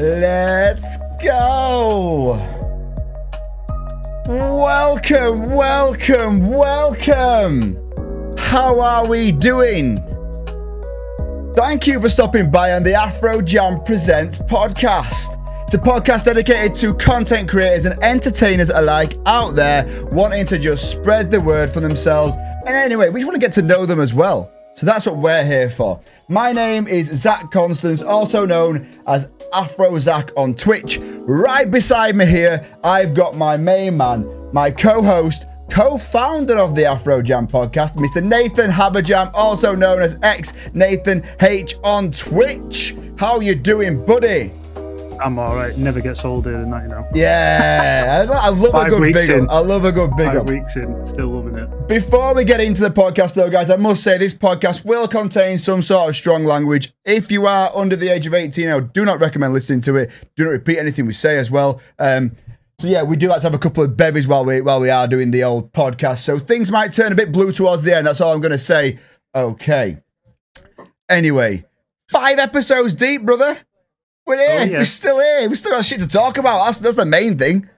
Let's go. Welcome, welcome, welcome. How are we doing? Thank you for stopping by on the Afro Jam Presents podcast. It's a podcast dedicated to content creators and entertainers alike out there wanting to just spread the word for themselves. And anyway, we just want to get to know them as well. So that's what we're here for. My name is Zach Constance, also known as Afro Zach on Twitch. Right beside me here, I've got my main man, my co host, co founder of the Afro Jam podcast, Mr. Nathan Haberjam, also known as X Nathan H on Twitch. How you doing, buddy? I'm all right. Never gets older than that, you know. Yeah, I, love a good big in. up. I love a good big Five up. weeks in, still loving it. Before we get into the podcast, though, guys, I must say this podcast will contain some sort of strong language. If you are under the age of 18, I do not recommend listening to it. Do not repeat anything we say as well. Um, so yeah, we do like to have a couple of bevies while we while we are doing the old podcast. So things might turn a bit blue towards the end. That's all I'm going to say. Okay. Anyway, five episodes deep, brother. We're here. Oh, yeah. We're still here. We still got shit to talk about. That's that's the main thing.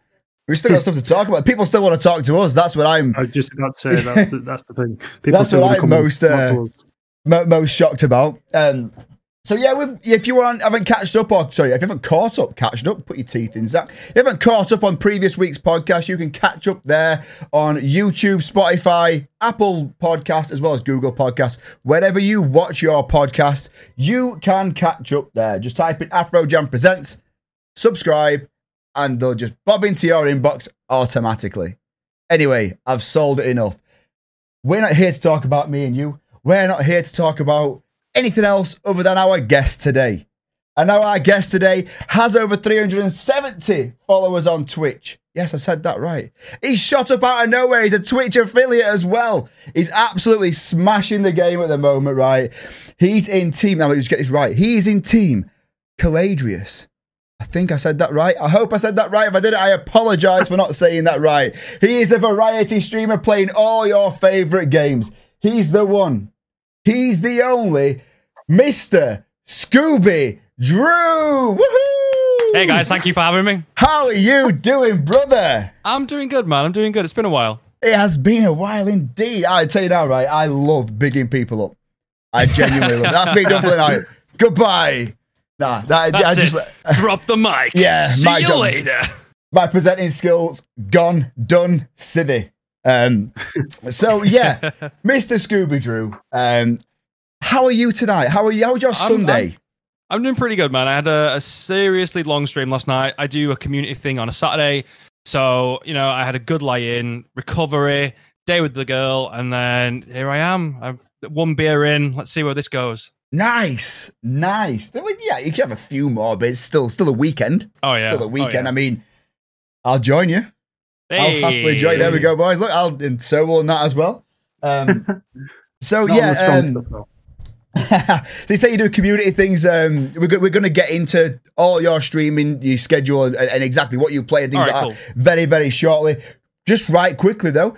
We still got stuff to talk about. People still want to talk to us. That's what I'm I was just about to say that's the, that's the thing. People That's still what I'm most, uh, to us. mo- most shocked about. Um, so yeah, if you haven't catched up, or sorry, if you haven't caught up, catched up, put your teeth in, Zach. If you haven't caught up on previous week's podcast, you can catch up there on YouTube, Spotify, Apple Podcast, as well as Google Podcasts. Wherever you watch your podcast, you can catch up there. Just type in Afro Jam Presents, subscribe, and they'll just bob into your inbox automatically. Anyway, I've sold it enough. We're not here to talk about me and you. We're not here to talk about anything else other than our guest today. And now our guest today has over 370 followers on Twitch. Yes, I said that right. He's shot up out of nowhere. He's a Twitch affiliate as well. He's absolutely smashing the game at the moment, right? He's in team. Now, let's get this right. He's in team Caladrius. I think I said that right. I hope I said that right. If I did it, I apologize for not saying that right. He is a variety streamer playing all your favorite games. He's the one. He's the only Mr. Scooby Drew. Woohoo! Hey guys, thank you for having me. How are you doing, brother? I'm doing good, man. I'm doing good. It's been a while. It has been a while indeed. I tell you now, right? I love bigging people up. I genuinely love. It. That's me done for the night. Goodbye. Nah, that, That's I just it. Drop the mic. Yeah, See you later. my presenting skills gone, done, sithy. Um, so yeah, Mr. Scooby Drew. Um, how are you tonight? How are you? How was your Sunday? I'm doing pretty good, man. I had a, a seriously long stream last night. I do a community thing on a Saturday, so you know I had a good lie-in, recovery, day with the girl, and then here I am. I'm one beer in. Let's see where this goes. nice, nice. Yeah, you can have a few more, but it's still still a weekend. Oh yeah, Still a Oh, weekend. yeah. I mean, I'll join you. I'll happily join. There we go, boys. Look, I'll and so will Nat as well. Um, so Not yeah, the um, stuff, so you say you do community things. Um, we're, go- we're going to get into all your streaming, your schedule, and, and exactly what you play and things All like right, that very, very shortly. Just right quickly though,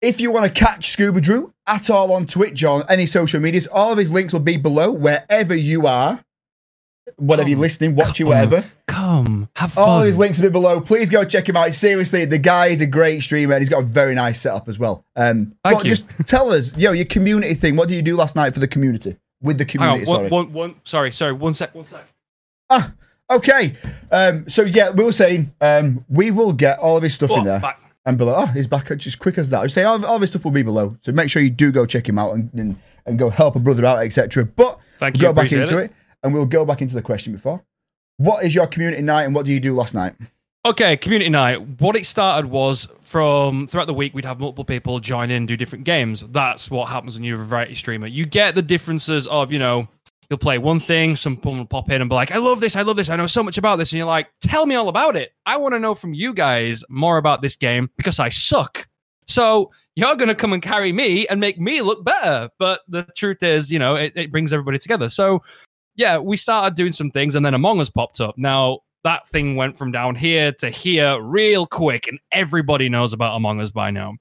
if you want to catch Scooby Drew at all on Twitch or on any social medias, all of his links will be below wherever you are, whatever you're listening, watching, come. whatever. Come, have fun. All his links will be below. Please go check him out. Seriously, the guy is a great streamer and he's got a very nice setup as well. Um, Thank but you. Just tell us, yo, your community thing. What did you do last night for the community? With the Hang on, community, sorry. one, one, one. Sorry, sorry. One sec. One sec. Ah, okay. Um, so yeah, we were saying um, we will get all of his stuff in Oh, there back. and below. Oh, he's back just quick as that. I say all, all of his stuff will be below. So make sure you do go check him out and and, and go help a brother out, etc. But Thank you, go back into it. it. And we'll go back into the question before. What is your community night and what do you do last night? Okay, community night. What it started was from throughout the week, we'd have multiple people join in, do different games. That's what happens when you're a variety streamer. You get the differences of, you know, you'll play one thing, someone will pop in and be like, I love this, I love this, I know so much about this. And you're like, tell me all about it. I want to know from you guys more about this game because I suck. So you're going to come and carry me and make me look better. But the truth is, you know, it, it brings everybody together. So yeah, we started doing some things and then Among Us popped up. Now, that thing went from down here to here real quick, and everybody knows about Among Us by now.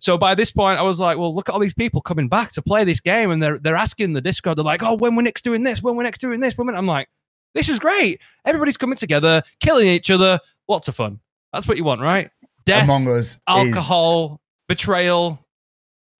So by this point, I was like, well, look at all these people coming back to play this game, and they're they're asking the Discord, they're like, oh, when we're next doing this, when we're next doing this, when. I'm like, this is great. Everybody's coming together, killing each other. Lots of fun. That's what you want, right? Death, Among Us is alcohol, betrayal,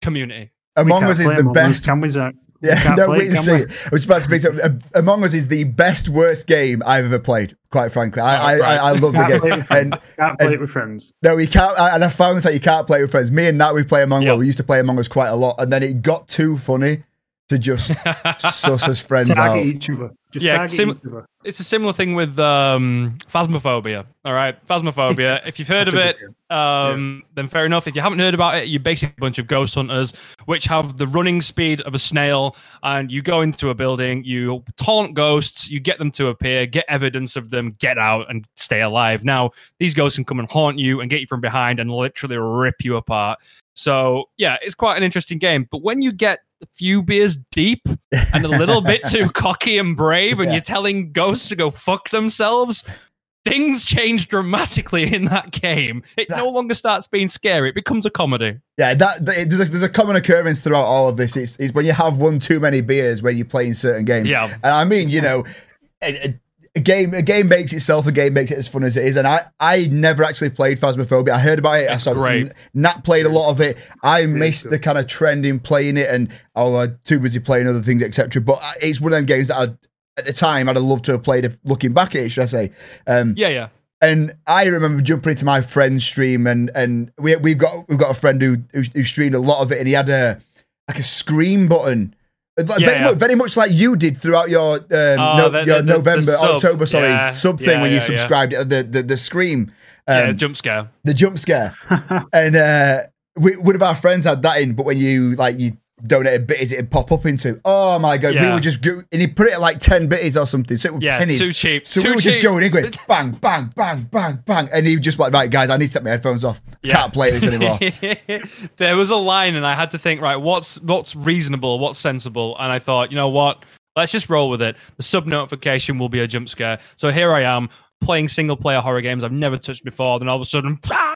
community. Among Us is the Among Us, best. Can we, Zach? Yeah, no, wait it, to see. we? I was about to speak. to- uh, Among Us is the best worst game I've ever played. Quite frankly, I Oh, I, right. I, I love the play game. And Can't play and- it with friends. no, you can't. And I found this out you can't play with friends. Me and Nat, we play Among Us. Yeah. We used to play Among Us quite a lot, and then it got too funny to just suss as friends out. Each other. Just Yeah, target sim- it's a similar thing with um, Phasmophobia. All right, Phasmophobia. if you've heard of it, um, then fair enough. If you haven't heard about it, you're basically a bunch of ghost hunters which have the running speed of a snail, and you go into a building, you taunt ghosts, you get them to appear, get evidence of them, get out, and stay alive. Now, these ghosts can come and haunt you and get you from behind and literally rip you apart. So, yeah, it's quite an interesting game. But when you get a few beers deep and a little bit too cocky and brave, and Yeah. you're telling ghosts to go fuck themselves, things change dramatically in that game. It no longer starts being scary; it becomes a comedy. Yeah, that, that there's, a, there's a common occurrence throughout all of this. It's, it's when you have one too many beers when you're playing certain games. Yeah. and I mean, you know, a, a- a game a game makes itself. A game makes it as fun as it is. And I I never actually played Phasmophobia. I heard about it. I It's saw great. Nat played a lot of it. I missed the kind of trend in playing it, and I was too busy playing other things, etc. But it's one of them games that I. At the time, I'd have loved to have played. If looking back at it, should I say? Um, Yeah, yeah. and I remember jumping into my friend's stream, and and we we've got we've got a friend who who, who streamed a lot of it, and he had a like a scream button. Like, Yeah, very, yeah. Much, very much like you did throughout your um, Oh, no, the- your the- November, the sub. October, sorry, Yeah, sub thing when you subscribed. The the the scream, um, yeah, jump scare. the jump scare, and uh, we, one of our friends had that in. But when you like you donated bitties, it'd pop up into. Oh my god, we were just go, and he put it at like ten bitties or something. So it was Yeah, pennies. too cheap. So too we were just going in, going bang, bang, bang, bang, bang, and he was just like, right, guys, I need to take my headphones off. Yeah. Can't play this anymore. there was a line, and I had to think, right, what's what's reasonable, what's sensible, and I thought, you know what, let's just roll with it. The sub notification will be a jump scare. So here I am playing single player horror games I've never touched before. Then all of a sudden, my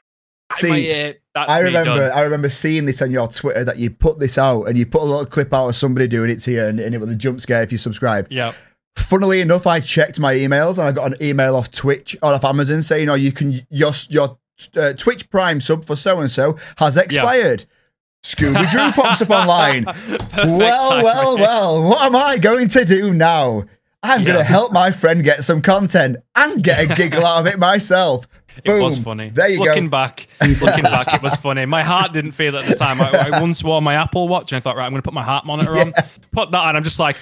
See, that's I remember. I remember seeing this on your Twitter that you put this out and you put a little clip out of somebody doing it to you, and, and it was a jump scare if you subscribe. Yeah. Funnily enough, I checked my emails and I got an email off Twitch or off Amazon saying, "Oh, you can your your uh, Twitch Prime sub for so and so has expired." Scooby Doo pops up online. Well, timing. well, well. What am I going to do now? I'm going to help my friend get some content and get a giggle out of it myself. It was funny. There you looking go. back, looking back, it was funny. My heart didn't feel it at the time. I, I once wore my Apple Watch, and I thought, right, I'm going to put my heart monitor on. Put that on. I'm just like,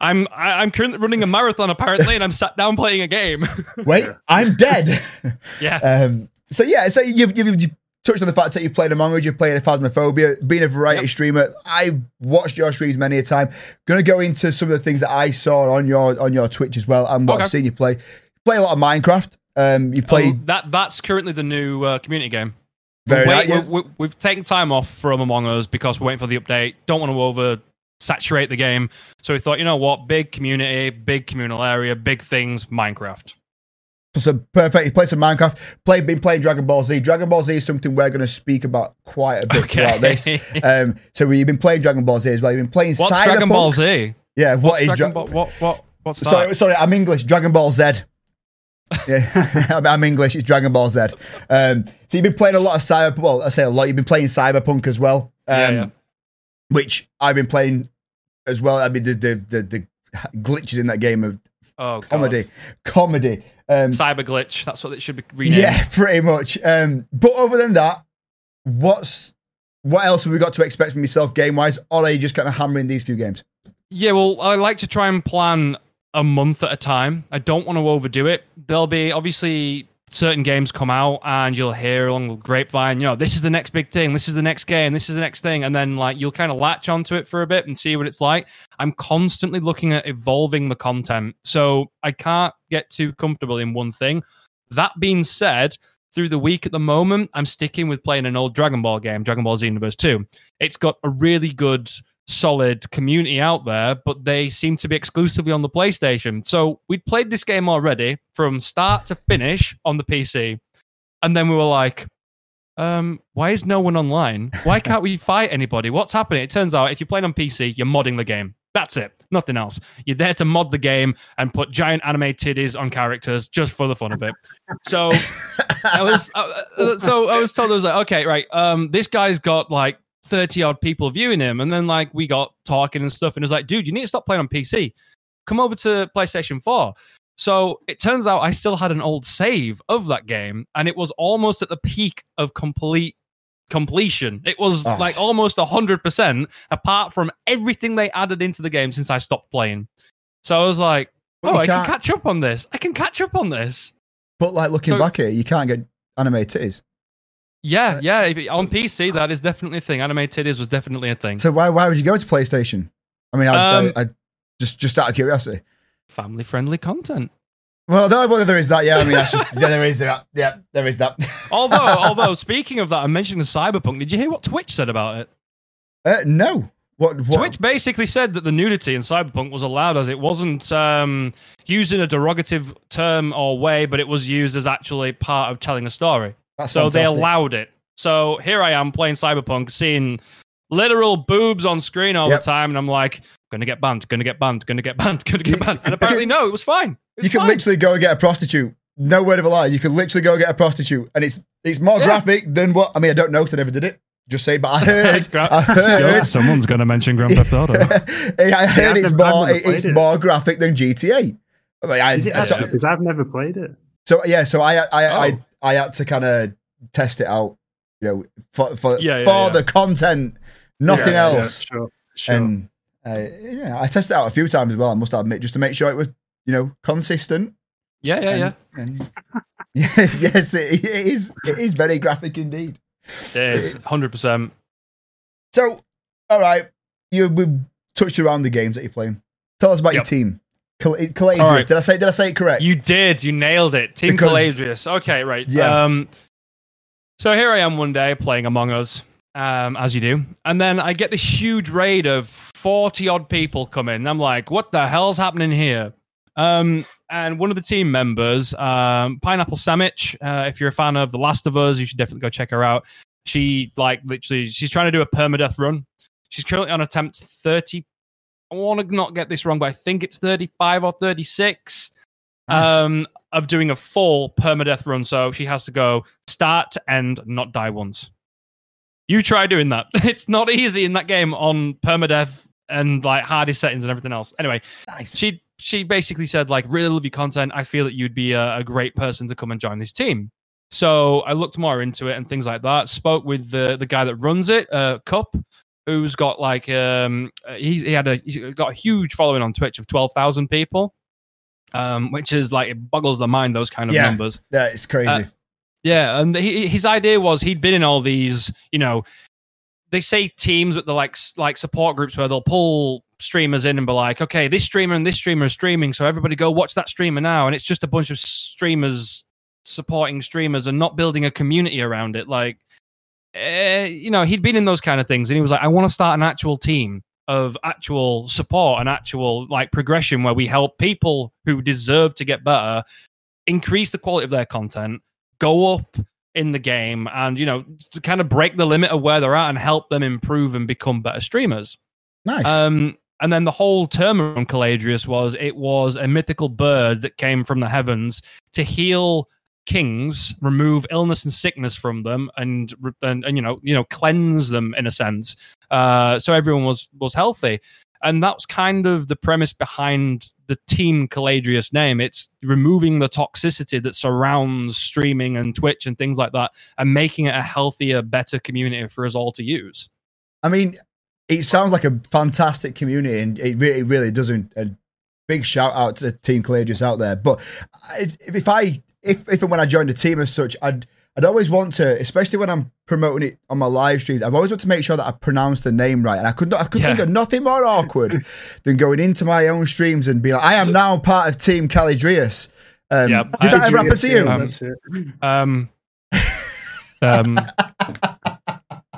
I'm I, I'm currently running a marathon apparently, and I'm sat down playing a game. Wait, I'm dead. yeah, Um, so yeah, so you've, you've, you've touched on the fact that you've played Among Us, you've played a Phasmophobia, being a variety Yep. streamer. I've watched your streams many a time. Going to go into some of the things that I saw on your on your Twitch as well, and what Okay. I've seen you play. You play a lot of Minecraft. Um, you play Oh, that that's currently the new uh, community game. very We're nice. wait- we're- we we've taken time off from Among Us because we're waiting for the update. Don't want to over saturate the game, so we thought, you know what, big community, big communal area, big things, Minecraft. So perfect. You played some Minecraft. Played, been playing Dragon Ball Z. Dragon Ball Z is something we're going to speak about quite a bit Okay. throughout this. Um, so we've been playing Dragon Ball Z as well. You've been playing What's Cyberpunk. Dragon Ball Z? Yeah, what What's Dragon Dra- Ball? What what what's that? Sorry, sorry, I'm English. Dragon Ball Z. Yeah, I'm, English. It's Dragon Ball Z. Um, so you've been playing a lot of Cyberpunk. Well, I say a lot. You've been playing Cyberpunk as well, um, Yeah, yeah. which I've been playing as well. I mean, the the the, the glitches in that game of Oh, God. comedy, comedy. Um, Cyber glitch. That's what it should be renamed. yeah, pretty much. Um, but other than that, what's what else have we got to expect from yourself game wise? Or are you just kind of hammering these few games? Yeah, well, I like to try and plan a month at a time. I don't want to overdo it. There'll be obviously certain games come out and you'll hear along the grapevine, you know, this is the next big thing, this is the next game, this is the next thing. And then like you'll kind of latch onto it for a bit and see what it's like. I'm constantly looking at evolving the content. So I can't get too comfortable in one thing. That being said, through the week at the moment, I'm sticking with playing an old Dragon Ball game, Dragon Ball Z Xenoverse 2. It's got a really good solid community out there, but they seem to be exclusively on the PlayStation. So we'd played this game already from start to finish on the PC. And then we were like, um, why is no one online? Why can't we fight anybody? What's happening? It turns out if you're playing on PC, you're modding the game. That's it. Nothing else. You're there to mod the game and put giant anime titties on characters just for the fun of it. So I was uh, uh, so I was told I was like, okay, right. Um, this guy's got like 30 odd people viewing him, and then like we got talking and stuff, and it was like, dude, you need to stop playing on PC. Come over to PlayStation 4. So it turns out I still had an old save of that game, and it was almost at the peak of complete completion. It was Oh. like almost 100%, apart from everything they added into the game since I stopped playing. So I was like, oh, I can catch up on this. I can catch up on this. But like looking So- back at it, you can't get anime titties. Yeah, yeah. On PC, that is definitely a thing. Anime titties was definitely a thing. So why why would you go to PlayStation? I mean, I, Um, I, I just just out of curiosity. Family friendly content. Well, no, well, there is that. Yeah, I mean, that's just yeah, there is that. Yeah, there is that. Although, although speaking of that, I mentioned mentioning Cyberpunk. Did you hear what Twitch said about it? uh, no. What? what? Twitch basically said that the nudity in Cyberpunk was allowed as it wasn't um, used in a derogative term or way, but it was used as actually part of telling a story. That's so they allowed it. So here I am playing Cyberpunk, seeing literal boobs on screen all Yep. the time, and I'm like, gonna get banned, gonna get banned, gonna get banned, gonna get banned. And apparently, no, it was fine. It was You can fine. literally go and get a prostitute. No word of a lie. You can literally go and get a prostitute, and it's it's more Yeah. graphic than what. I mean, I don't know because I never did it. Just say, but I heard. Gra- I heard. Someone's gonna mention Grand Theft Auto. I heard it's more never played it's it. more graphic than GTA. I mean, I- Is it I- actually? Because I've never played it. So yeah, so I I I, Oh. I, had to kind of test it out, you know, for for Yeah, yeah, for yeah. the content, nothing Yeah, yeah, else. sure. Sure. And uh, yeah, I tested it out a few times as well. I must admit, just to make sure it was you know consistent. yeah, yeah, yeah. And, and yes, it, it is. It is very graphic indeed. It is hundred percent. So, all right, you we touched around the games that you're playing. Tell us about your team. Cal- Caladrius. All right. Did I say? Did I say it correct? You did. You nailed it. Team Because- Caladrius. Okay, right. Yeah. Um, so here I am one day playing Among Us, um, as you do, and then I get this huge raid of forty odd people come in. I'm like, what the hell's happening here? Um, and one of the team members, um, Pineapple Sandwich. Uh, if you're a fan of The Last of Us, you should definitely go check her out. She like literally, she's trying to do a permadeath run. She's currently on attempt thirty. I want to not get this wrong, but I think it's thirty-five or thirty-six Nice. um, of doing a full permadeath run. So she has to go start to end, not die once. You try doing that. It's not easy in that game on permadeath and like hardest settings and everything else. Anyway, nice. she she basically said like really love your content. I feel that you'd be a, a great person to come and join this team. So I looked more into it and things like that. Spoke with the the guy that runs it, uh, Cup, who's got like um he he had a he got a huge following on Twitch of twelve thousand people, um, which is like it boggles the mind those kind of Yeah. numbers. yeah, it's crazy. Uh, Yeah, and he, his idea was he'd been in all these, you know, they say teams, but they're like like support groups where they'll pull streamers in and be like, okay, this streamer and this streamer are streaming, so everybody go watch that streamer now, and it's just a bunch of streamers supporting streamers and not building a community around it. Like, eh, you know, he'd been in those kind of things, and he was like, I want to start an actual team of actual support and actual like progression where we help people who deserve to get better increase the quality of their content go up in the game and you know to kind of break the limit of where they're at and help them improve and become better streamers nice. um and then the whole term on Caladrius was it was a mythical bird that came from the heavens to heal kings, remove illness and sickness from them, and and, and you know you know cleanse them in a sense. Uh, so everyone was was healthy, and that was kind of the premise behind the Team Caladrius name. It's removing the toxicity that surrounds streaming and Twitch and things like that, and making it a healthier, better community for us all to use. I mean, it sounds like a fantastic community, and it really, really doesn't. a big shout out to Team Caladrius out there. But if, if I, if, if and when I joined the team as such, I'd, I'd always want to, especially when I'm promoting it on my live streams, I've always want to make sure that I pronounce the name right. And I could not, I could think Yeah. of nothing more awkward than going into my own streams and be like, I am now part of Team Caladrius. Um, Yeah, did I- that ever happen to you? Um, Um, um,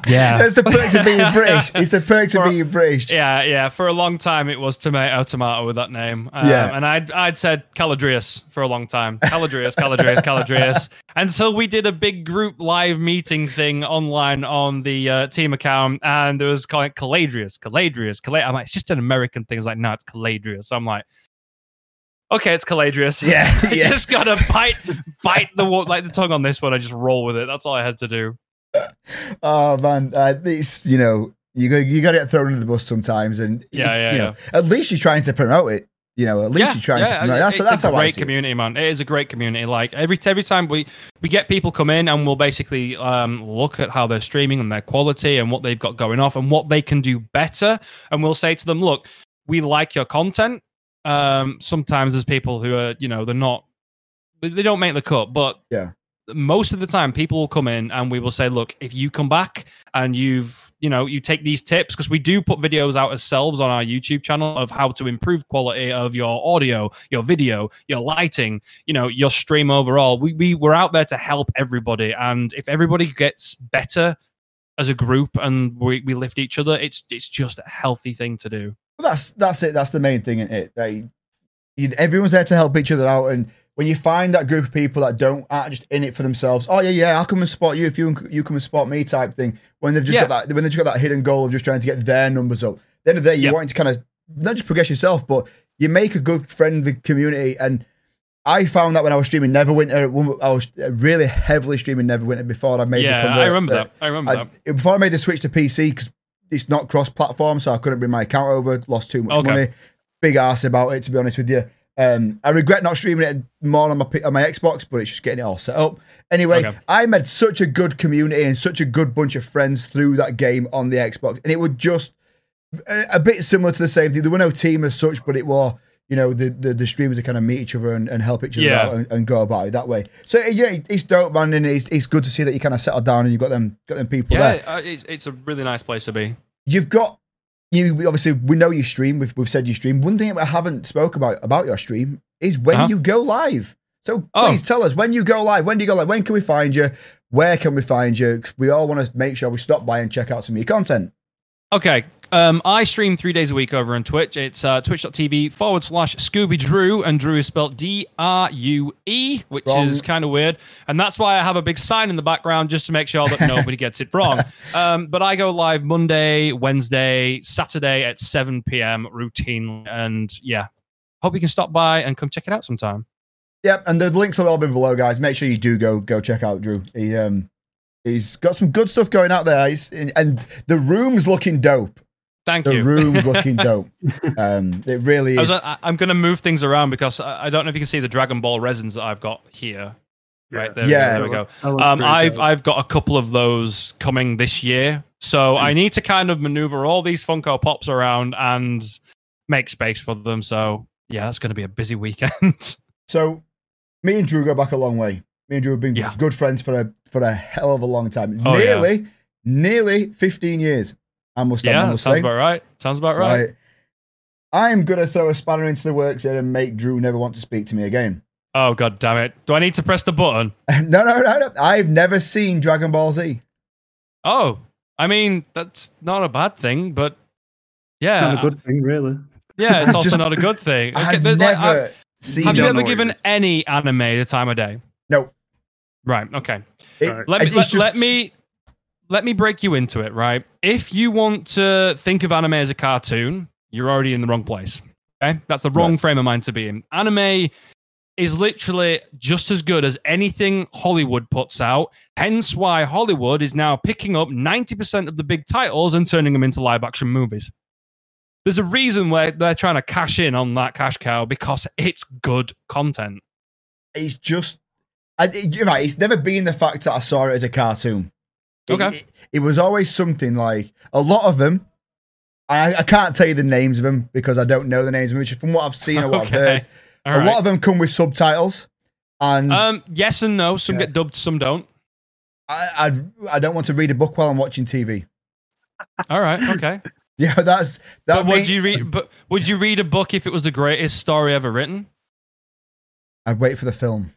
Yeah. That's the perks of being British. It's the perks of being British. Yeah, yeah. For a long time, it was tomato, tomato with that name. Um, Yeah. and I'd I'd said Caladrius for a long time. Caladrius, Caladrius, Caladrius. Until we did a big group live meeting thing online on the uh, team account, and there was calling it Caladrius, Caladrius, Calad. I'm like, it's just an American thing. It's like, no, it's Caladrius. So I'm like, okay, it's Caladrius. Yeah, yeah. just gotta bite bite the like the tongue on this one. I just roll with it. That's all I had to do. Oh man, uh, it's you know you got you got to get thrown under the bus sometimes, and Yeah, yeah, you know, At least you're trying to promote it. You know, at least you're trying to promote. it. That's it's that's a great see it. community, man. It is a great community. Like every every time we we get people come in and we'll basically um, look at how they're streaming and their quality and what they've got going off and what they can do better, and we'll say to them, look, we like your content. Um, sometimes there's people who are you know they're not they don't make the cut, but Yeah. Most of the time people will come in and we will say look if you come back and you've you know you take these tips because we do put videos out ourselves on our youtube channel of how to improve quality of your audio your video your lighting you know your stream overall we, we we're out there to help everybody and if everybody gets better as a group and we, we lift each other it's it's just a healthy thing to do Well, that's that's it. That's the main thing, isn't it? They, everyone's there to help each other out, and when you find that group of people that don't aren't just in it for themselves, oh yeah, yeah, I'll come and support you if you you come and support me, type thing. When they've just Yeah. got that, when they've just got that hidden goal of just trying to get their numbers up. At the end of the day, you're wanting to kind of not just progress yourself, but you make a good friendly community. And I found that when I was streaming Neverwinter, when I was really heavily streaming Neverwinter before I made the yeah convert, i remember that i remember I, that before I made the switch to PC because it's not cross-platform, so I couldn't bring my account over. Lost too much Okay. money. Big ass about it, to be honest with you. Um, I regret not streaming it more on my on my Xbox, but it's just getting it all set up. Anyway, Okay. I met such a good community and such a good bunch of friends through that game on the Xbox, and it was just a, a bit similar to the same thing. There were no team as such, but it was you know the the, the streamers that kind of meet each other and, and help each other Yeah. out and, and go about it that way. So yeah, it's dope, man, and it's, it's good to see that you kind of settled down and you've got them got them people there yeah uh, it's, it's a really nice place to be you've got you obviously we know you stream we've, we've said you stream one thing I haven't spoke about about your stream is when Uh-huh. you go live so Oh. please tell us when you go live when do you go live when can we find you where can we find you? we all want to make sure we stop by and check out some of your content Okay. Um, I stream three days a week over on Twitch. It's uh, twitch.tv forward slash Scooby Drew, and Drew is spelled D R U E, which Wrong. is kind of weird. And that's why I have a big sign in the background just to make sure that nobody gets it wrong. Um, but I go live Monday, Wednesday, Saturday at 7 p.m. routine. And yeah, hope you can stop by and come check it out sometime. Yep, and the links will all be below, guys. Make sure you do go go check out Drew. He um he's got some good stuff going out there. He's, and the room's looking dope. Thank The you. The room's looking dope. Um, it really I is. was, I, I'm going to move things around because I, I don't know if you can see the Dragon Ball resins that I've got here. Right there, Yeah. there we go. Um, I've dope. I've got a couple of those coming this year, so I need to kind of maneuver all these Funko Pops around and make space for them. So yeah, that's going to be a busy weekend. So, me and Drew go back a long way. Me and Drew have been Yeah. good friends for a for a hell of a long time. Oh, yeah. nearly, nearly fifteen years. I must, I yeah, must sounds say. about right. Sounds about right. Right. I'm gonna throw a spanner into the works here and make Drew never want to speak to me again. Oh god damn it! Do I need to press the button? no, no, no, no. I've never seen Dragon Ball Z. Oh, I mean that's not a bad thing, but yeah, It's not a good thing, really. yeah, it's also Just- not a good thing. Okay, I've but, like, never I- seen. have you ever what it given any anime the time of day? No. Right. Okay. It- Right. let me let, just- let me let me break you into it right if you want to think of anime as a cartoon you're already in the wrong place okay that's the wrong Right. frame of mind to be in anime is literally just as good as anything hollywood puts out hence why hollywood is now picking up 90% of the big titles and turning them into live action movies there's a reason where they're trying to cash in on that cash cow because it's good content It's just. I, you're right. It's never been the fact that I saw it as a cartoon. It- Okay. It, it was always something like a lot of them. I, I can't tell you the names of them because I don't know the names of them. Which from what I've seen or what I've heard, All a right. lot of them come with subtitles, and um yes and no some Yeah. get dubbed some don't I, I I don't want to read a book while I'm watching TV. all right okay Yeah, that's that. But would you read? But would you read a book if it was the greatest story ever written? I'd wait for the film.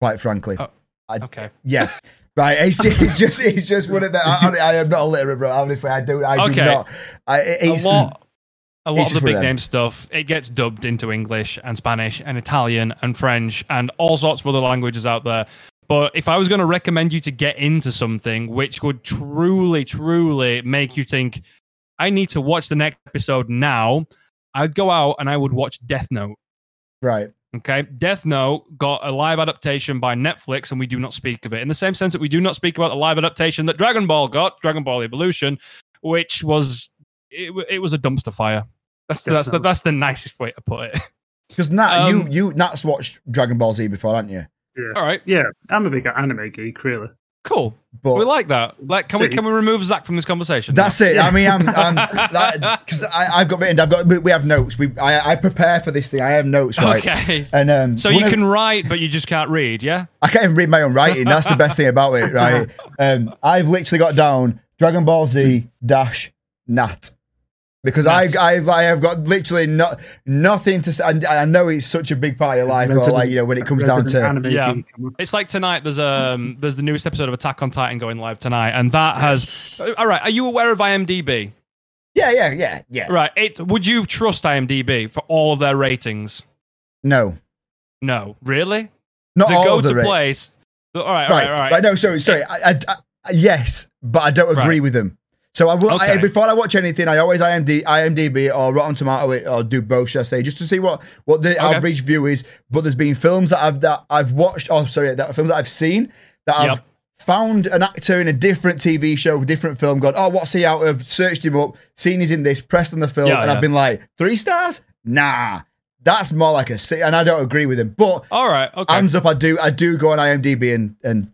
Quite frankly, Oh, Okay. yeah. Right, it's just, it's just, it's just one of the. I, I am not illiterate, bro. Honestly, I do, I do not. I, it's, a lot, a lot of the big name stuff it gets dubbed into English and Spanish and Italian and French and all sorts of other languages out there. But if I was going to recommend you to get into something which would truly, truly make you think, I need to watch the next episode now, I'd go out and I would watch Death Note. right. Okay, Death Note got a live adaptation by Netflix, and we do not speak of it in the same sense that we do not speak about the live adaptation that Dragon Ball got, Dragon Ball Evolution, which was it, it was a dumpster fire. That's the, that's the that's the nicest way to put it. Because Nat, Um, you, you, Nat's watched Dragon Ball Z before, haven't you? Yeah. All right, Yeah, I'm a big anime geek, really. Cool. But we like that. Like, can we can we remove Zach from this conversation? That's it. I mean, I'm, I'm because I've got written. I've got. We have notes. We I, I prepare for this thing. I have notes, right? okay. And um, So you of- can write, but you just can't read. Yeah. I can't even read my own writing. That's the best thing about it, right? Um, I've literally got down Dragon Ball Z dash Nat because I, Nat. I I have got literally not nothing to say. And I know it's such a big part of your life, but like you know when it comes down to anime Yeah. geek. I'm a- It's like tonight. There's um there's the newest episode of Attack on Titan going live tonight, and that has. All right. Are you aware of IMDb? yeah yeah yeah yeah Right. It, would you trust IMDb for all of their ratings? no No. Really? not the all go of the to ra- place. the- all right. All right right. All right. right no sorry sorry I, I, I- yes but I don't agree Right. with them. So I will I, before I watch anything, I always IMD, IMDb or Rotten Tomato it or do both, should I say, just to see what what the Okay. average view is. But there's been films that I've that I've watched. Oh, sorry, that films that I've seen that I've Yep. found an actor in a different TV show, different film. Gone, oh, what's he out of? Searched him up, seen he's in this, pressed on the film, Yeah, and yeah. I've been like, three stars? Nah, that's more like a six, and I don't agree with him. But All right. Okay. hands up, I do I do go on IMDb and and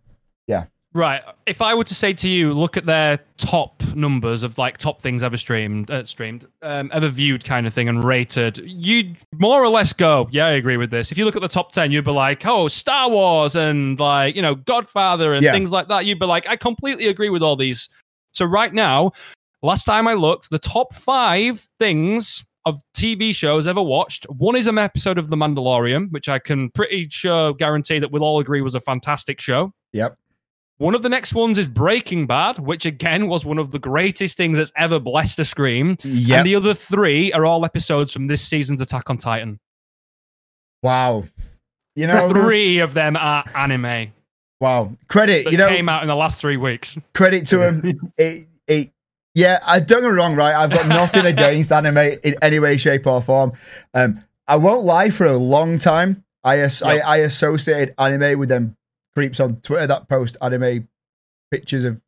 yeah, right. If I were to say to you, look at their top numbers of like top things ever streamed, uh, streamed, um, ever viewed, kind of thing, and rated, you'd more or less go, yeah, I agree with this. If you look at the top ten, you'd be like, oh, Star Wars and like you know Godfather and Yeah. things like that. You'd be like, I completely agree with all these. So right now, last time I looked, the top five things of TV shows ever watched. One is an episode of The Mandalorian, which I can pretty sure guarantee that we'll all agree was a fantastic show. yep, One of the next ones is Breaking Bad, which again was one of the greatest things that's ever blessed a screen. yep. And the other three are all episodes from this season's Attack on Titan. wow. You know, Three of them are anime wow. Credit, you know, came out in the last three weeks. credit to him. It, it, yeah, I don't get wrong, right? I've got nothing against anime in any way, shape, or form. Um, I won't lie. For a long time, I, as- I, I associated anime with them creeps on Twitter that post anime pictures of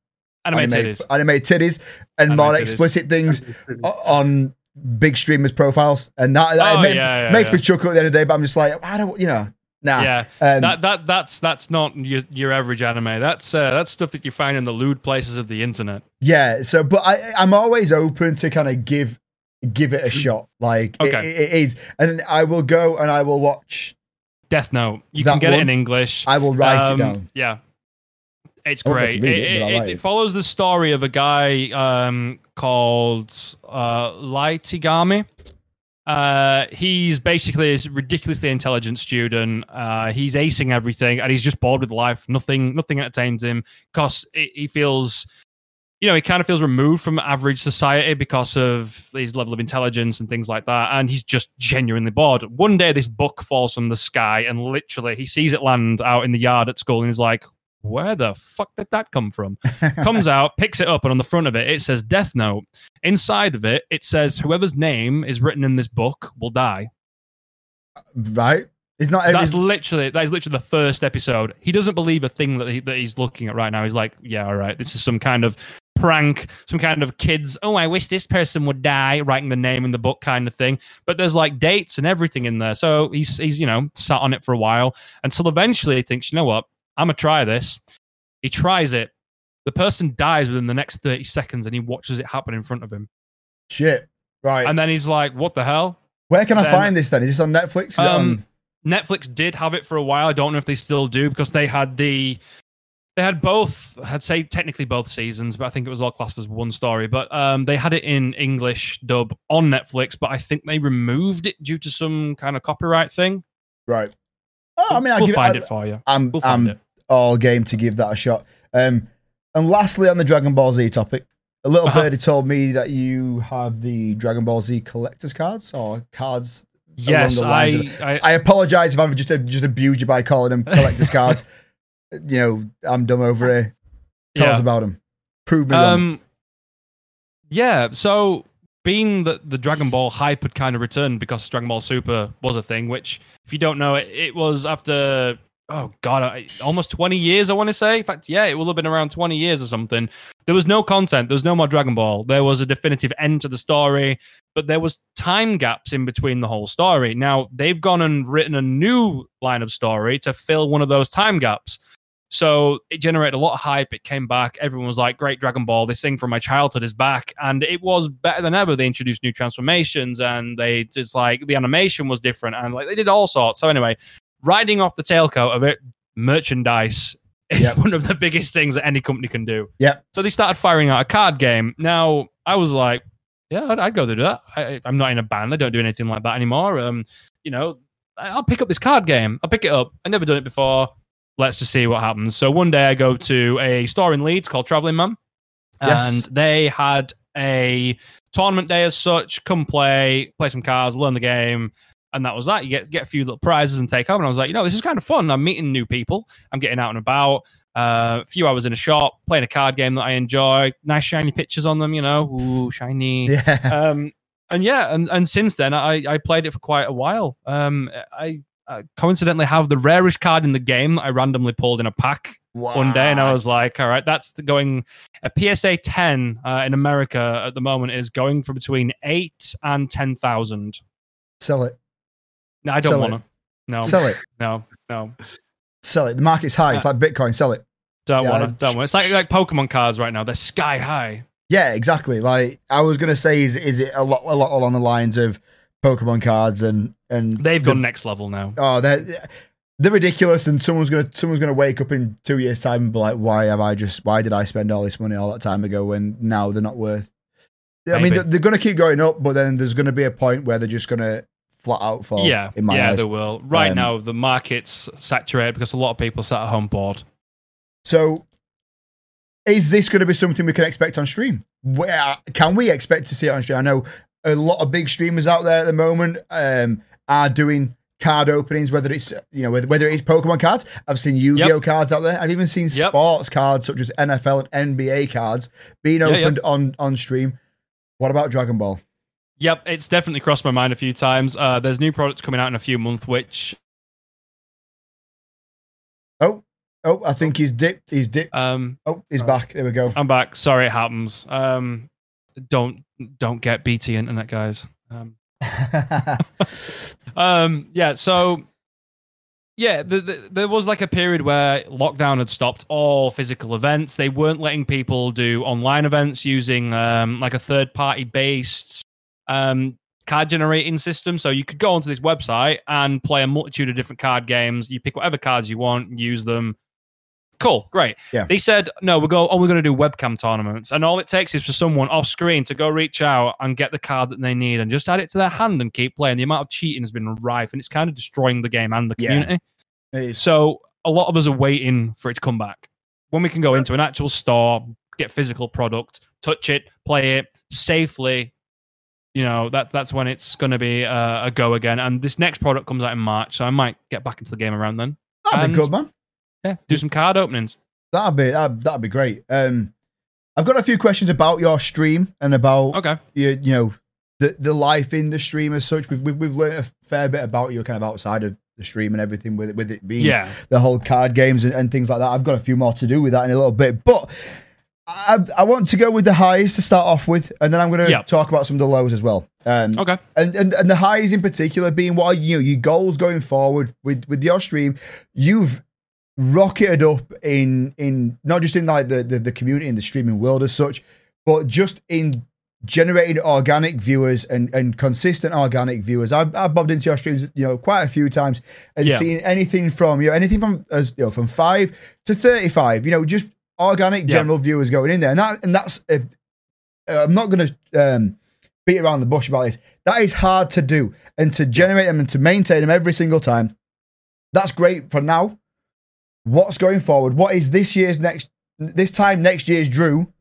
Anime, anime, titties. anime titties and Anime more titties. explicit things on big streamers' profiles, and that, that Oh, ma- yeah, yeah, makes yeah. me chuckle at the end of the day. But I'm just like, I don't, you know, nah. Yeah, Um, that that that's that's not your your average anime. That's uh, that's stuff that you find in the lewd places of the internet. Yeah, so but I I'm always open to kind of give give it a shot. Like it- it is, and I will go and I will watch. Death Note. You That can get one? it in English. I will write it Um, down. Yeah. It's great. It, it, but I it- like it it. follows the story of a guy um, called uh, Light Yagami. Uh, he's basically a ridiculously intelligent student. Uh, he's acing everything, and he's just bored with life. Nothing, nothing entertains him because he feels, you know, he kind of feels removed from average society because of his level of intelligence and things like that. And he's just genuinely bored. One day, this book falls from the sky, and literally, he sees it land out in the yard at school, and he's like, "Where the fuck did that come from?" Comes out, picks it up, and on the front of it, it says Death Note. Inside of it, it says whoever's name is written in this book will die. right? It's not. That's literally that is literally the first episode. He doesn't believe a thing that he, that he's looking at right now. He's like, yeah, all right, this is some kind of prank, some kind of kids. Oh, I wish this person would die. Writing the name in the book, kind of thing. But there's like dates and everything in there. So he's he's you know sat on it for a while until eventually he thinks, you know what, I'm gonna try this. He tries it. The person dies within the next 30 seconds, and he watches it happen in front of him. shit. Right. And then he's like, "What the hell?" Where can I then- find this then? Is this on Netflix? It on- Um, Netflix did have it for a while. I don't know if they still do because they had the they had both. I'd say technically both seasons, but I think it was all classed as one story. But um, they had it in English dub on Netflix, but I think they removed it due to some kind of copyright thing. right. Oh, I mean, I'll we'll give find I, it for you. I'm, We'll find I'm it. all game to give that a shot. Um, and lastly, on the Dragon Ball Z topic, a little Uh-huh. birdie told me that you have the Dragon Ball Z collector's cards or cards. Yes, the I, of I, I apologize if I've just just abused you by calling them collector's cards. You know, I'm dumb over here. Tell yeah. us about him. Prove me wrong. Um, yeah. So, being that the Dragon Ball hype had kind of returned because Dragon Ball Super was a thing, which, if you don't know, it, it was after oh god, I, almost twenty years. I want to say. In fact, yeah, it will have been around twenty years or something. There was no content. There was no more Dragon Ball. There was a definitive end to the story, but there was time gaps in between the whole story. Now they've gone and written a new line of story to fill one of those time gaps. So it generated a lot of hype. It came back. Everyone was like, "Great Dragon Ball! This thing from my childhood is back!" And it was better than ever. They introduced new transformations, and they just like the animation was different, and like they did all sorts. So anyway, riding off the tailcoat of it, merchandise is Yep. one of the biggest things that any company can do. Yeah. So they started firing out a card game. Now I was like, "Yeah, I'd, I'd go to do that." I, I'm not in a band. I don't do anything like that anymore. Um, you know, I'll pick up this card game. I'll pick it up. I never done it before let's just see what happens. So one day I go to a store in Leeds called Traveling Man, Yes. and they had a tournament day as such. Come play, play some cards, learn the game, and that was that. You get get a few little prizes and take home. And I was like, you know, this is kind of fun. I'm meeting new people. I'm getting out and about. Uh, a few hours in a shop, playing a card game that I enjoy. Nice shiny pictures on them, you know. Ooh, shiny yeah. um, and yeah, and, and since then I, I played it for quite a while. Um, I uh, coincidentally have the rarest card in the game that I randomly pulled in a pack one day, and I was like, all right, that's the going. A PSA 10 uh, in America at the moment is going for between eight and ten thousand. sell it. No, I don't want to. No, Sell it. no, no, Sell it. The market's high. It's Uh, like Bitcoin. Sell it. don't Yeah, want to. Don't want. It's like like Pokemon cards right now. They're sky high. Yeah, exactly. Like I was gonna say, is is it a lot a lot along the lines of Pokemon cards and and They've the- gone next level now. Oh, they're they're ridiculous, and someone's gonna someone's gonna wake up in two years' time and be like, "Why have I just? Why did I spend all this money all that time ago when now they're not worth?" I mean, they're, they're gonna keep going up, but then there's gonna be a point where they're just gonna flat out fall. yeah, in my yeah, eyes. they will. Right Um, now, the market's saturated because a lot of people sat at home bored. So, is this going to be something we can expect on stream? Where can we expect to see it on stream? I know a lot of big streamers out there at the moment um, are doing card openings, whether it's you know whether, whether it is Pokemon cards. I've seen Yu-Gi-Oh cards out there. I've even seen Yep. sports cards such as NFL and NBA cards being Yeah, yeah. opened on on stream. What about Dragon Ball? Yep, it's definitely crossed my mind a few times. Uh, there's new products coming out in a few months, which Oh, oh, I think he's dipped. He's dipped. um, oh, he's back. There we go. I'm back. Sorry, it happens. Um, don't don't get BT internet, guys. Um, um, yeah. So, yeah, the, the, there was like a period where lockdown had stopped all physical events. They weren't letting people do online events using um, like a third party based um, card generating system. So you could go onto this website and play a multitude of different card games. You pick whatever cards you want, use them. Cool, great. Yeah. They said no, we're go only going to do webcam tournaments, and all it takes is for someone off screen to go reach out and get the card that they need, and just add it to their hand and keep playing. The amount of cheating has been rife, and it's kind of destroying the game and the community. It's- So a lot of us are waiting for it to come back. When we can go into an actual store, get physical product, touch it, play it safely, you know that that's when it's going to be uh, a go again. And this next product comes out in March, so I might get back into the game around then. That'd and- be good, man. Yeah, do some card openings. That'd be that'd, that'd be great. Um, I've got a few questions about your stream and about Okay. your, you know, the the life in the stream as such. We've we've, we've learned a fair bit about you, kind of outside of the stream and everything with it, with it being Yeah. the whole card games and, and things like that. I've got a few more to do with that in a little bit, but I I want to go with the highs to start off with, and then I'm going to Yeah. talk about some of the lows as well. Um, Okay. and, and and the highs in particular being what are, you know your goals going forward with with your stream you've rocketed up in in not just in like the, the the community in the streaming world as such but just in generating organic viewers and and consistent organic viewers i've, I've bobbed into your streams you know quite a few times and Yeah. seen anything from you know anything from as you know from 5 to 35 you know just organic Yeah. general viewers going in there and that and that's uh, i'm not going to um beat around the bush about this. That is hard to do and to generate them and to maintain them every single time. That's great for now. What's going forward? What is this year's next this time next year's Drew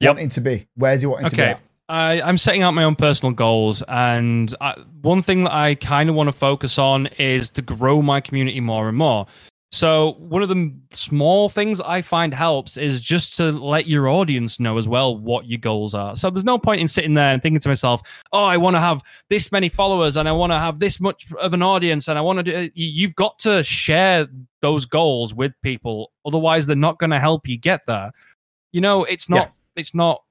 Yep. wanting to be? Where's he wanting to be? Okay. at? I, I'm setting out my own personal goals, and I, one thing that I kind of want to focus on is to grow my community more and more. So, one of the small things I find helps is just to let your audience know as well what your goals are. So, there's no point in sitting there and thinking to myself, oh, I want to have this many followers and I want to have this much of an audience and I want to do. you- You've got to share those goals with people. Otherwise, they're not going to help you get there. You know, it's not, it's not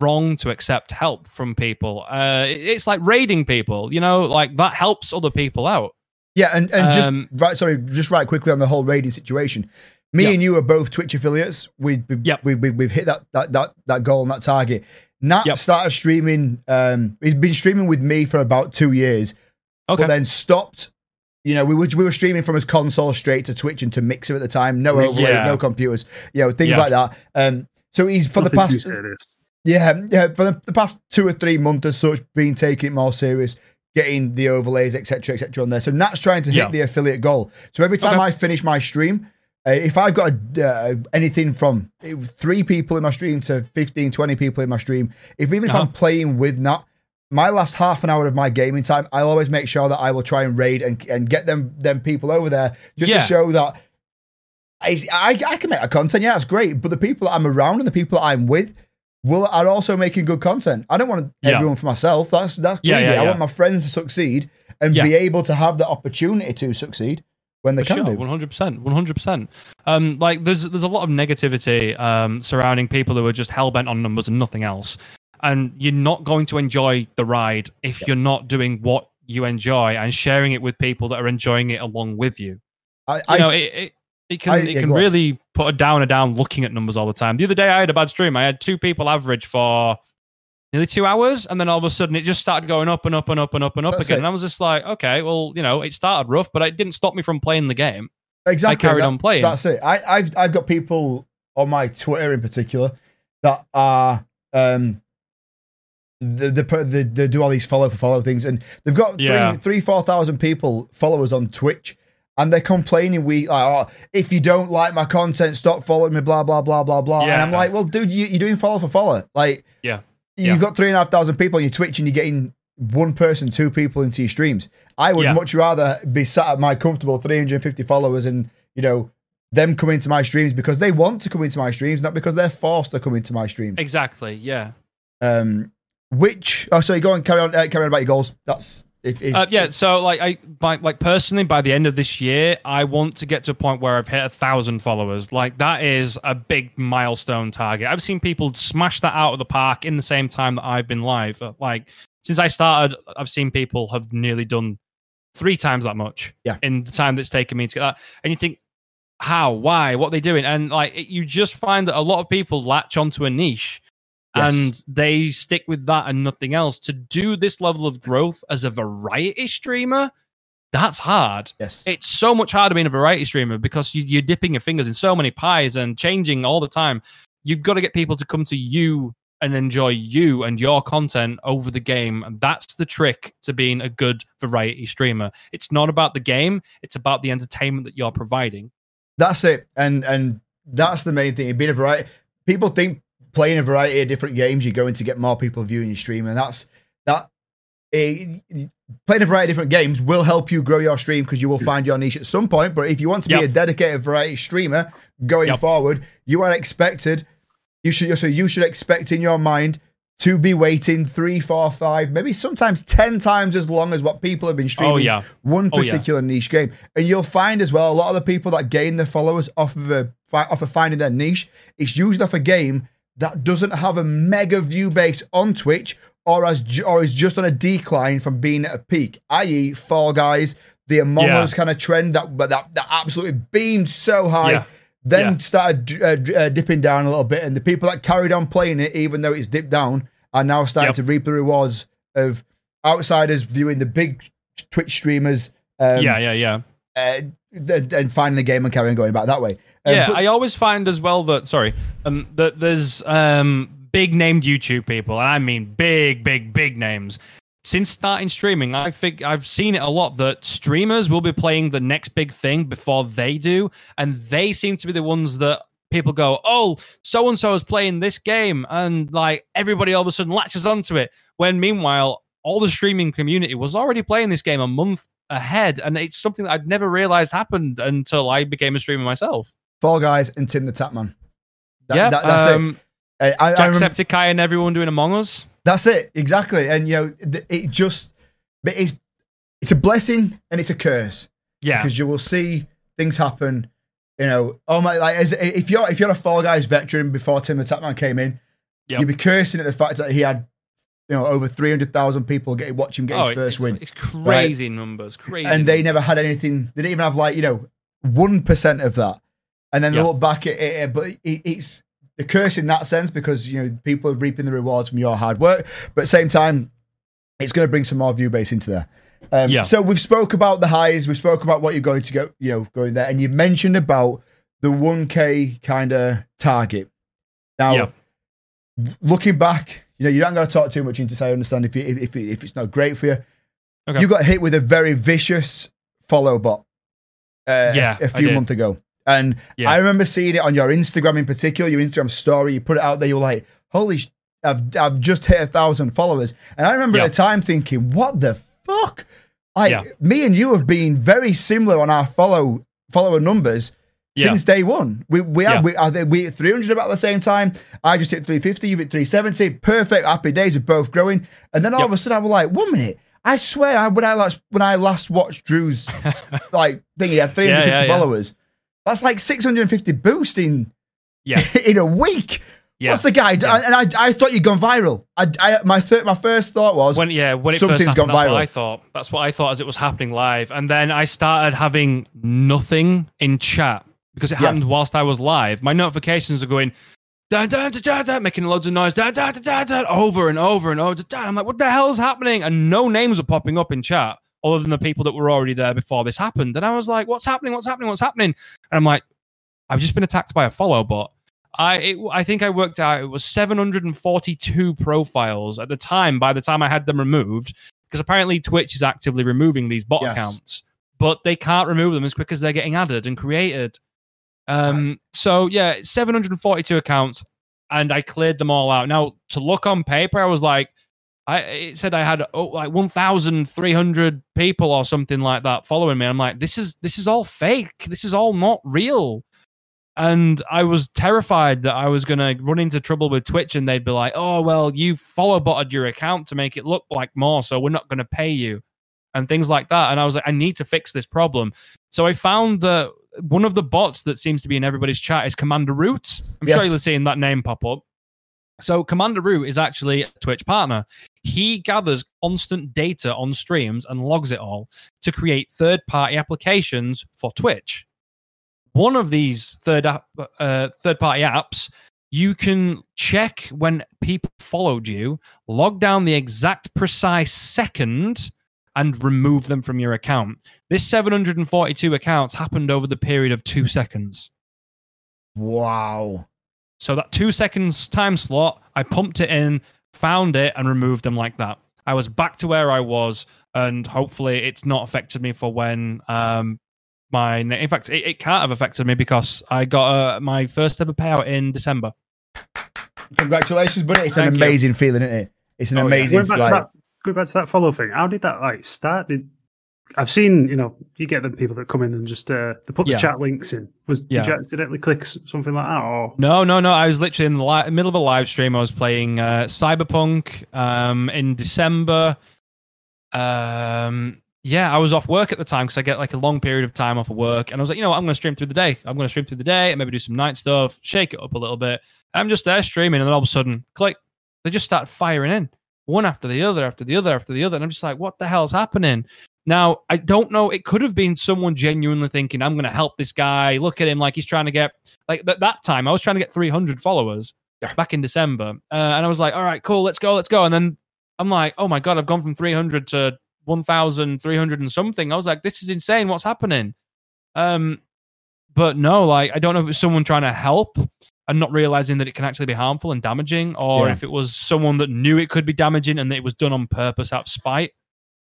wrong to accept help from people. Uh, it's like raiding people, you know, like that helps other people out. Yeah, and, and just Um, right. Sorry, just right quickly on the whole raiding situation. Me Yeah. and you are both Twitch affiliates. We, we, Yep. we, we, we've hit that, that that that goal and that target. Nat Yep. started streaming. Um, he's been streaming with me for about two years, Okay. but then stopped. You know, we were we were streaming from his console straight to Twitch and to Mixer at the time. No overlays, Yeah. no computers. You know, things Yeah. like that. Um, so he's for the Nothing too past yeah, yeah. For the, the past two or three months or such, been taking it more serious, getting the overlays, etc., etc. on there. So Nat's trying to hit Yeah. the affiliate goal. So every time Okay. I finish my stream, uh, if I've got a, uh, anything from three people in my stream to 15, 20 people in my stream, if even if Uh-huh. I'm playing with Nat, my last half an hour of my gaming time, I'll always make sure that I will try and raid and, and get them them people over there just Yeah. to show that I, I, I can make that content. Yeah, that's great. But the people that I'm around and the people that I'm with will are also making good content. I don't want Yeah. everyone for myself. That's that's Yeah, greedy. yeah, I want my friends to succeed and Yeah. be able to have the opportunity to succeed when they For can sure, do. one hundred percent, one hundred percent. Um, like there's there's a lot of negativity um surrounding people who are just hell bent on numbers and nothing else, and you're not going to enjoy the ride if you're not doing what you enjoy and sharing it with people that are enjoying it along with you. I, You I know, it, it, it can I- it yeah, can go on. really put a downer down looking at numbers all the time. The other day I had a bad stream. I had two people average for nearly two hours, and then all of a sudden it just started going up and up and up and up and up That's again. it. And I was just like, okay, well, you know, it started rough, but it didn't stop me from playing the game. exactly. I carried that- on playing. That's it. I, I've I've got people on my Twitter in particular that are um the the they, they do all these follow for follow things, and they've got three Yeah. three four thousand people followers on Twitch, and they're complaining we like oh if you don't like my content, stop following me, blah blah blah blah blah. And I'm like, well, dude, you, you're doing follow for follow, like Yeah. You've Yeah. got three and a half thousand people on your Twitch, and you're getting one person, two people into your streams. I would Yeah. much rather be sat at my comfortable 350 followers and you know them come into my streams because they want to come into my streams, not because they're forced to come into my streams. Exactly. Yeah. Um, which oh, sorry, go on, carry on, uh, carry on about your goals. That's if, if Uh, yeah. So, like, I by, like personally, by the end of this year, I want to get to a point where I've hit a thousand followers. Like, that is a big milestone target. I've seen people smash that out of the park in the same time that I've been live. Like, since I started, I've seen people have nearly done three times that much. Yeah. In the time that's taken me to get that, and you think. How? Why? What are they doing? And like, it, you just find that a lot of people latch onto a niche, Yes. and they stick with that and nothing else. To do this level of growth as a variety streamer, that's hard. yes, It's so much harder being a variety streamer because you, you're dipping your fingers in so many pies and changing all the time. You've got to get people to come to you and enjoy you and your content over the game. And that's the trick to being a good variety streamer. It's not about the game, it's about the entertainment that you're providing. that's it, and and that's the main thing. Being a variety, people think playing a variety of different games, you're going to get more people viewing your stream, and that's that. eh, playing a variety of different games will help you grow your stream because you will find your niche at some point. But if you want to be a dedicated variety streamer going Yep. forward, you are expected. You should so you should expect in your mind to be waiting three, four, five, maybe sometimes ten times as long as what people have been streaming Oh, yeah. one Oh, yeah. particular niche game. And you'll find as well a lot of the people that gain their followers off of a, off of finding their niche. It's usually off a game that doesn't have a mega view base on Twitch or as or is just on a decline from being at a peak. I.e., Fall Guys, the Among Yeah. Us kind of trend that but that that absolutely beamed so high. Yeah. Then Yeah. started uh, uh, dipping down a little bit, and the people that carried on playing it, even though it's dipped down, are now starting Yep. to reap the rewards of outsiders viewing the big Twitch streamers. Um, yeah, yeah, yeah. uh, and finding the game and carrying on going back that way. Um, yeah, but- I always find as well that sorry, um, that there's um big named YouTube people, and I mean big, big, big names. Since starting streaming, I think I've seen it a lot that streamers will be playing the next big thing before they do, and they seem to be the ones that people go, "Oh, so and so is playing this game," and like everybody all of a sudden latches onto it. When meanwhile, all the streaming community was already playing this game a month ahead, and it's something that I'd never realized happened until I became a streamer myself. Fall Guys and Tim the Tatman. That, yeah, that, that's um, it. I, I, I remember- Jacksepticeye and everyone doing Among Us. That's it, exactly. And you know, it just but it's it's a blessing and it's a curse Yeah, because you will see things happen. You know, oh my! Like as, if you're if you're a Fall Guys veteran before Tim the Tatman came in, Yep. you'd be cursing at the fact that he had you know over three hundred thousand people get watch him get his first win, It's crazy numbers, crazy. and they never had anything. They didn't even have like you know one percent of that, and then Yeah. look back at it. But it, it's the curse in that sense because you know people are reaping the rewards from your hard work, but at the same time, it's going to bring some more view base into there. Um, Yeah. So we've spoke about the highs, we've spoke about what you're going to go, you know, going there, and you've mentioned about the 1K kind of target. Now, Yeah. looking back, you know, you don't got to talk too much into. I understand if you, if if, it's not great for you. Okay. You got hit with a very vicious follow bot. Uh, Yeah, a, a few months ago, and Yeah. I remember seeing it on your Instagram in particular, your Instagram story. You put it out there. You were like, "Holy, sh- I've I've just hit a thousand followers." And I remember Yeah. at the time thinking, "What the fuck?" Like Yeah. me and you have been very similar on our follow follower numbers since day one. We we Yeah. we think we hit 300 about the same time. I just hit 350. You hit 370. Perfect. Happy days. We're both growing. And then all Yep. of a sudden, I was like, one minute. I swear, I, when I last when I last watched Drew's like thing, he had 350 Yeah, yeah, yeah. That's like 650 boost in Yeah. in a week. Yeah. What's the guy? Yeah. And I, I thought you'd gone viral. I, I my third, my first thought was, when yeah when it Something's first gone happened, that's viral. what I thought. That's what I thought as it was happening live, and then I started having nothing in chat because it Yeah. happened whilst I was live. My notifications are going. Da, da, da, da, da, making loads of noise, da, da, da, da, da, over and over and over. Da, da. I'm like, what the hell is happening? And no names are popping up in chat other than the people that were already there before this happened. And I was like, what's happening? What's happening? What's happening? And I'm like, I've just been attacked by a follow bot. I it, I think I worked out it was 742 profiles at the time. By the time I had them removed, because apparently Twitch is actively removing these bot Yes. accounts, but they can't remove them as quick as they're getting added and created. Um, so yeah, 742 accounts, and I cleared them all out. Now to look on paper, I was like, I it said I had oh, like 1,300 people or something like that following me. I'm like, this is this is all fake. This is all not real. And I was terrified that I was going to run into trouble with Twitch and they'd be like, oh, well, you follow botted your account to make it look like more, so we're not going to pay you and things like that. And I was like, I need to fix this problem. So I found that one of the bots that seems to be in everybody's chat is Commander Root. I'm Yes. sure you're seeing that name pop up. So Commander Root is actually a Twitch partner. He gathers constant data on streams and logs it all to create third-party applications for Twitch. One of these third app, uh, third-party apps, you can check when people followed you, log down the exact precise second, and remove them from your account. This 742 accounts happened over the period of two seconds. wow. So that two seconds time slot, I pumped it in, found it, and removed them like that. I was back to where I was, and hopefully it's not affected me for when um my in fact it, it can't have affected me because I got uh, my first ever payout in December. Congratulations, buddy. It's Thank an you. amazing feeling, isn't it? It's an Oh, yeah. amazing Going back, like, to that, going back to that follow thing, how did that like start? Did I've seen you know you get the people that come in and just uh, they put the Yeah. chat links in. Was Yeah. did you accidentally click something like that or No, no, no. I was literally in the li- middle of a live stream. I was playing uh, Cyberpunk um, in December. Um, yeah, I was off work at the time because I get like a long period of time off of work, and I was like, you know, what? I'm going to stream through the day. I'm going to stream through the day and maybe do some night stuff, shake it up a little bit. I'm just there streaming, and then all of a sudden, click, they just start firing in one after the other, after the other, after the other, and I'm just like, what the hell's happening? Now, I don't know. It could have been someone genuinely thinking, I'm going to help this guy. Look at him like he's trying to get, like at that time, I was trying to get 300 followers Yeah. back in December. Uh, and I was like, all right, cool, let's go, let's go. And then I'm like, oh my God, I've gone from 300 to 1,300 and something. I was like, this is insane. What's happening? Um, But no, like, I don't know if it's someone trying to help and not realizing that it can actually be harmful and damaging, or Yeah. if it was someone that knew it could be damaging and that it was done on purpose out of spite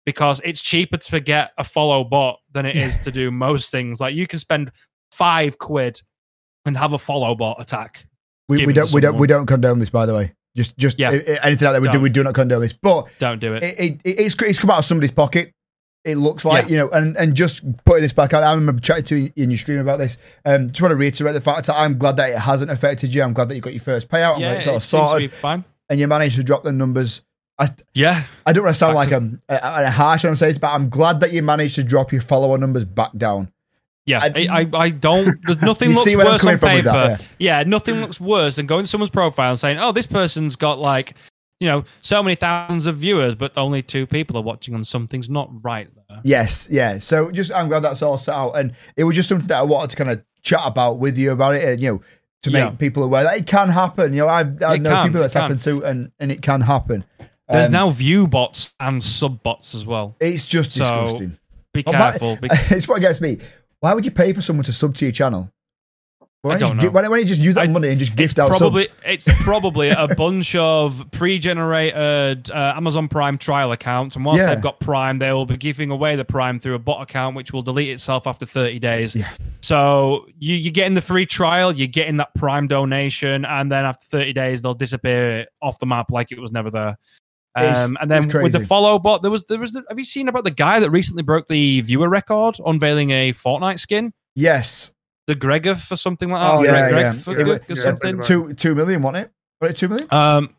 because it's cheaper to forget a follow bot than it is to do most things. Like you can spend five quid and have a follow bot attack. We, we don't we don't we don't condone this, by the way. Just just Yeah. anything out there we do Don't. we do not condone this. But Don't do it. it, it, it's it's come out of somebody's pocket. It looks like Yeah. you know, and and just putting this back out. I remember chatting to you in your stream about this. Um, just want to reiterate the fact that I'm glad that it hasn't affected you. I'm glad that you got your first payout. I'm glad yeah, it's all it seems to be sorted, fine. and you managed to drop the numbers. I Yeah, I don't want to sound like I'm a, a harsh when I'm saying this, but I'm glad that you managed to drop your follower numbers back down. yeah. I- I, I, don't. There's nothing looks see where I'm worse on paper. that, yeah. nothing looks worse than going to someone's profile and saying, "Oh, this person's got like, you know, so many thousands of viewers, but only two people are watching them. Something's not right there." Yes, yeah. So just I'm glad that's all set out, and it was just something that I wanted to kind of chat about with you about it, and you know, to make Yeah. people aware that it can happen. You know, I've, I know people that's happened to, and and it can happen. There's Um, now view bots and sub bots as well. It's just So, disgusting. Be careful. it's what gets me. Why would you pay for someone to sub to your channel? Why I don't, you don't just, know. why don't you just use that I- money and just gift out probably subs? it's probably a bunch of pre-generated uh, Amazon Prime trial accounts, and once Yeah. they've got Prime, they will be giving away the Prime through a bot account, which will delete itself after 30 days. Yeah. So you, you're getting the free trial, you're getting that Prime donation, and then after 30 days, they'll disappear off the map like it was never there. It's- Um, and then with the follow bot, there was there was. The, have you seen about the guy that recently broke the viewer record, unveiling a Fortnite skin, Yes, the Gregor or something like that? Oh, Greg, yeah, Greg yeah. for- It was- or yeah, something. two two million, wasn't it? Was it two million? Um,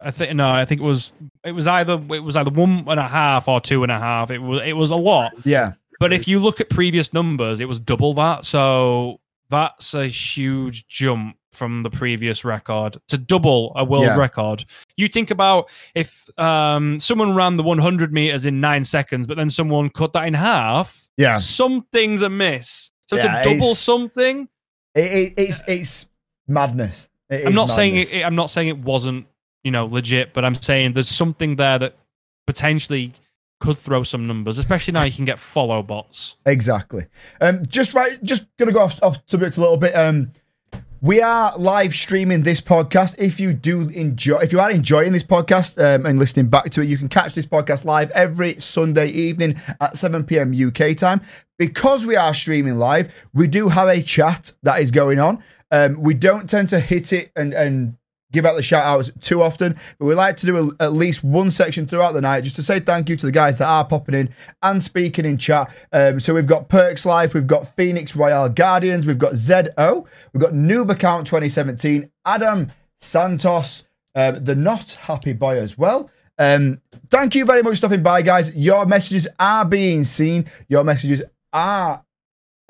I think no, I think it was it was either it was either one and a half or two and a half. It was it was a lot. Yeah, But if you look at previous numbers, it was double that. So that's a huge jump from the previous record to double a world Yeah. record. You think about if um, someone ran the 100 meters in nine seconds, but then someone cut that in half. yeah. Something's amiss. So Yeah, to double something, It, it, it's it's madness. It I'm not saying madness. it, I'm not saying it wasn't, you know, legit, but I'm saying there's something there that potentially could throw some numbers, especially now you can get follow bots. Exactly. Um, just right, just gonna go off, off subject a little bit. Um, we are live streaming this podcast. If you do enjoy, if you are enjoying this podcast um, and listening back to it, you can catch this podcast live every Sunday evening at 7 p.m. UK time. Because we are streaming live, we do have a chat that is going on. Um, we don't tend to hit it and and give out the shout outs too often, but we like to do a, at least one section throughout the night just to say thank you to the guys that are popping in and speaking in chat. Um, so we've got Perks Life, we've got Phoenix Royale Guardians, we've got ZO, we've got Noob Account 2017, Adam Santos, um, the Not Happy Boy as well. Um, thank you very much for stopping by, guys. Your messages are being seen. Your messages are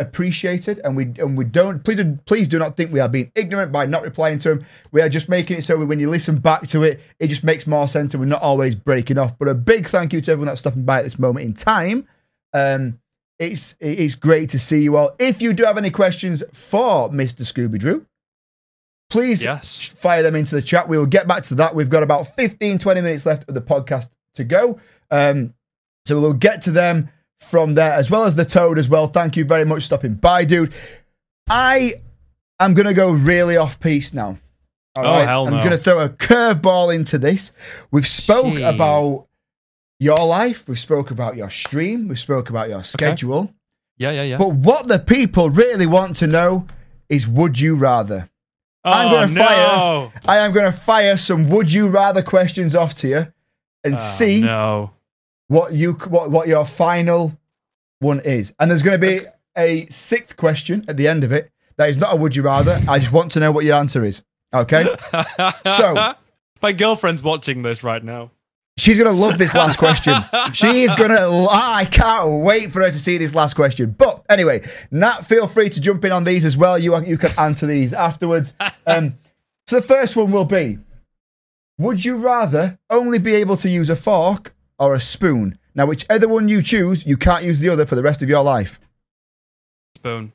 appreciated and we and we don't please do- please do not think we are being ignorant by not replying to them we are just making it so when you listen back to it it just makes more sense and we're not always breaking off. But a big thank you to everyone that's stopping by at this moment in time. Um it's it's great to see you all. If you do have any questions for mr scooby drew please Yes. fire them into the chat. We will get back to that. We've got about 15 20 minutes left of the podcast to go. Um so we'll get to them from there, as well as the Toad as well. Thank you very much stopping by, dude. I am going to go really off piece now. All Oh, hell no. I'm going to throw a curveball into this. We've spoke Gee. about your life. We've spoke about your stream. We've spoke about your schedule. Yeah, yeah, yeah. But what the people really want to know is would you rather? I'm Oh, going to no. fire. I am going to fire some would you rather questions off to you and Oh, see No. What you what what your final one is. And there's going to be a sixth question at the end of it. That is not a would you rather. I just want to know what your answer is. Okay. So- my girlfriend's watching this right now. She's going to love this last question. She is going to. I can't wait for her to see this last question. But anyway, Nat, feel free to jump in on these as well. You you can answer these afterwards. Um, so the first one will be: Would you rather only be able to use a fork or a spoon? Now, whichever one you choose, you can't use the other for the rest of your life. Spoon.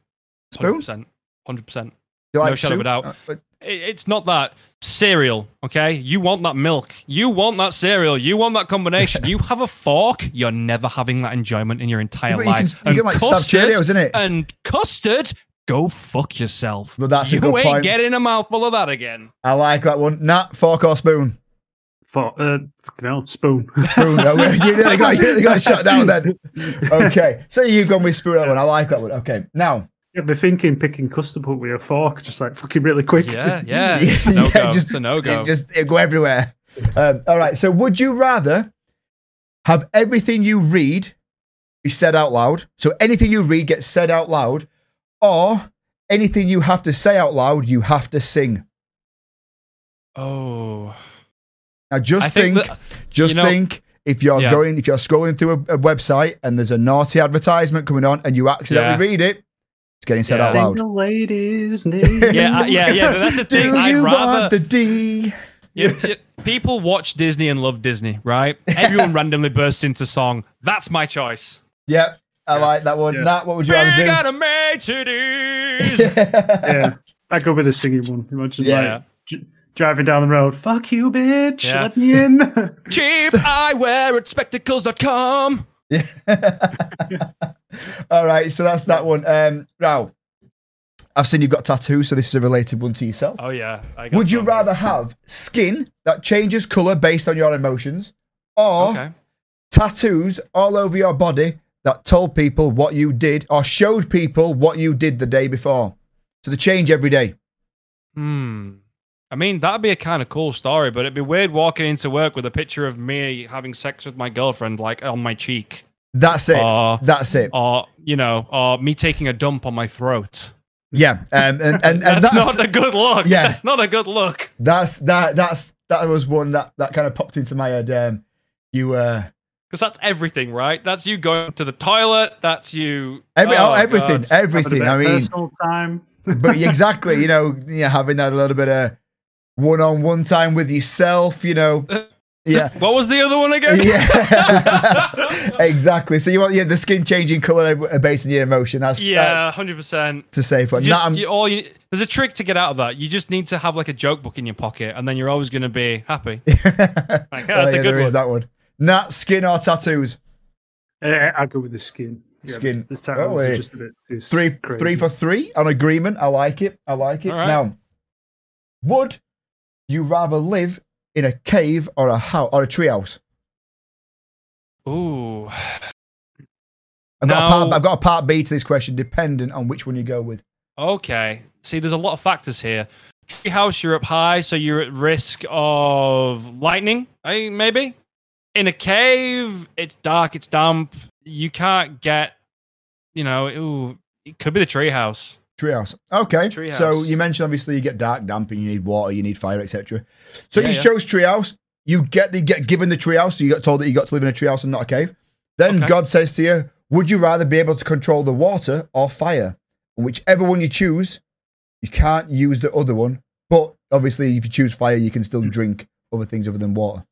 Spoon? 100%. 100%. You No shadow of a doubt. Uh, but- It's not that. Cereal, okay? You want that milk. You want that cereal. You want that combination. you have a fork, you're never having that enjoyment in your entire but you can, life. you can like stuff Cheerios, isn't it? And custard, go fuck yourself. But that's a you good ain't point. getting a mouthful of that again. I like that one. Nat, fork or spoon? For, uh, fucking hell, spoon. Spoon. No, you nearly got, you nearly got shut down then. Okay. So you've gone with spoon that one. I like that one. Okay. Now, Yeah, they're thinking picking custard up with a fork, just like fucking really quick. Yeah, yeah. It's a no Yeah, go. just- It's a no go. It just it go everywhere. Um, all right. So, would you rather have everything you read be said out loud? So, anything you read gets said out loud, or anything you have to say out loud, you have to sing. Oh, Now, just I think, think that- just you know- think. If you're Yeah. going, if you're scrolling through a, a website and there's a naughty advertisement coming on and you accidentally Yeah. read it, it's getting said Yeah. out loud. Single ladies name. yeah, uh, yeah, yeah. But that's the Do thing. I'd you rather want the D? Yeah, yeah, people watch Disney and love Disney, right? Everyone randomly bursts into song. That's my choice. Yep, I Yeah. like that one. Yeah. Nat, what would you Big rather do? animated is. yeah, I go with the singing one. Imagine Yeah. like j- driving down the road. Fuck you, bitch. Yeah. Let me in. Cheap eyewear at spectacles.com. All right, so that's that one. Um, now, I've seen you've got tattoos, so this is a related one to yourself. Oh yeah. I got Would you rather have skin that changes color based on your emotions, or Okay. tattoos all over your body that told people what you did or showed people what you did the day before? So they change every day. Hmm. I mean, that'd be a kind of cool story, but it'd be weird walking into work with a picture of me having sex with my girlfriend, like on my cheek, That's it. or that's it. or you know, or me taking a dump on my throat. Yeah, um, and and, and That's, that's, not a good look. Yeah. That's not a good look. that's that that's that was one that that kind of popped into my head. Um, you uh, Because that's everything, right? That's you going to the toilet. That's you. every oh, oh, everything, God. Everything. I mean, personal time. but exactly, you know, yeah, having that little bit of one-on-one time with yourself, you know, yeah. What was the other one again? Yeah, exactly. So you want yeah the skin changing color based on your emotion. That's Yeah, hundred percent. that's a safe one. Just I'm- you, all you, there's a trick to get out of that. You just need to have like a joke book in your pocket, and then you're always going to be happy. Like, yeah, Oh, that's yeah, a good there is one. that one. Nat, skin or tattoos? Uh, I go with the skin. Yeah, Skin. The tattoos Oh, are just a bit too Three, crazy. three for three on agreement. I like it. I like it. All right. Now, would you rather live in a cave or a house or a treehouse? Ooh, I've got, a part, I've got a part B to this question, dependent on which one you go with. okay. See, there's a lot of factors here. Treehouse, you're up high, so you're at risk of lightning. eh, maybe in a cave, it's dark, it's damp. You can't get, you know. Ooh, it could be the treehouse. Treehouse. Okay. Treehouse. So you mentioned obviously you get dark, damp, and you need water, you need fire, etc. So Yeah, you yeah. chose treehouse. You get the get given the treehouse. So you got told that you got to live in a treehouse and not a cave. Then Okay. God says to you, "Would you rather be able to control the water or fire?" And whichever one you choose, you can't use the other one. But obviously, if you choose fire, you can still drink other things other than water.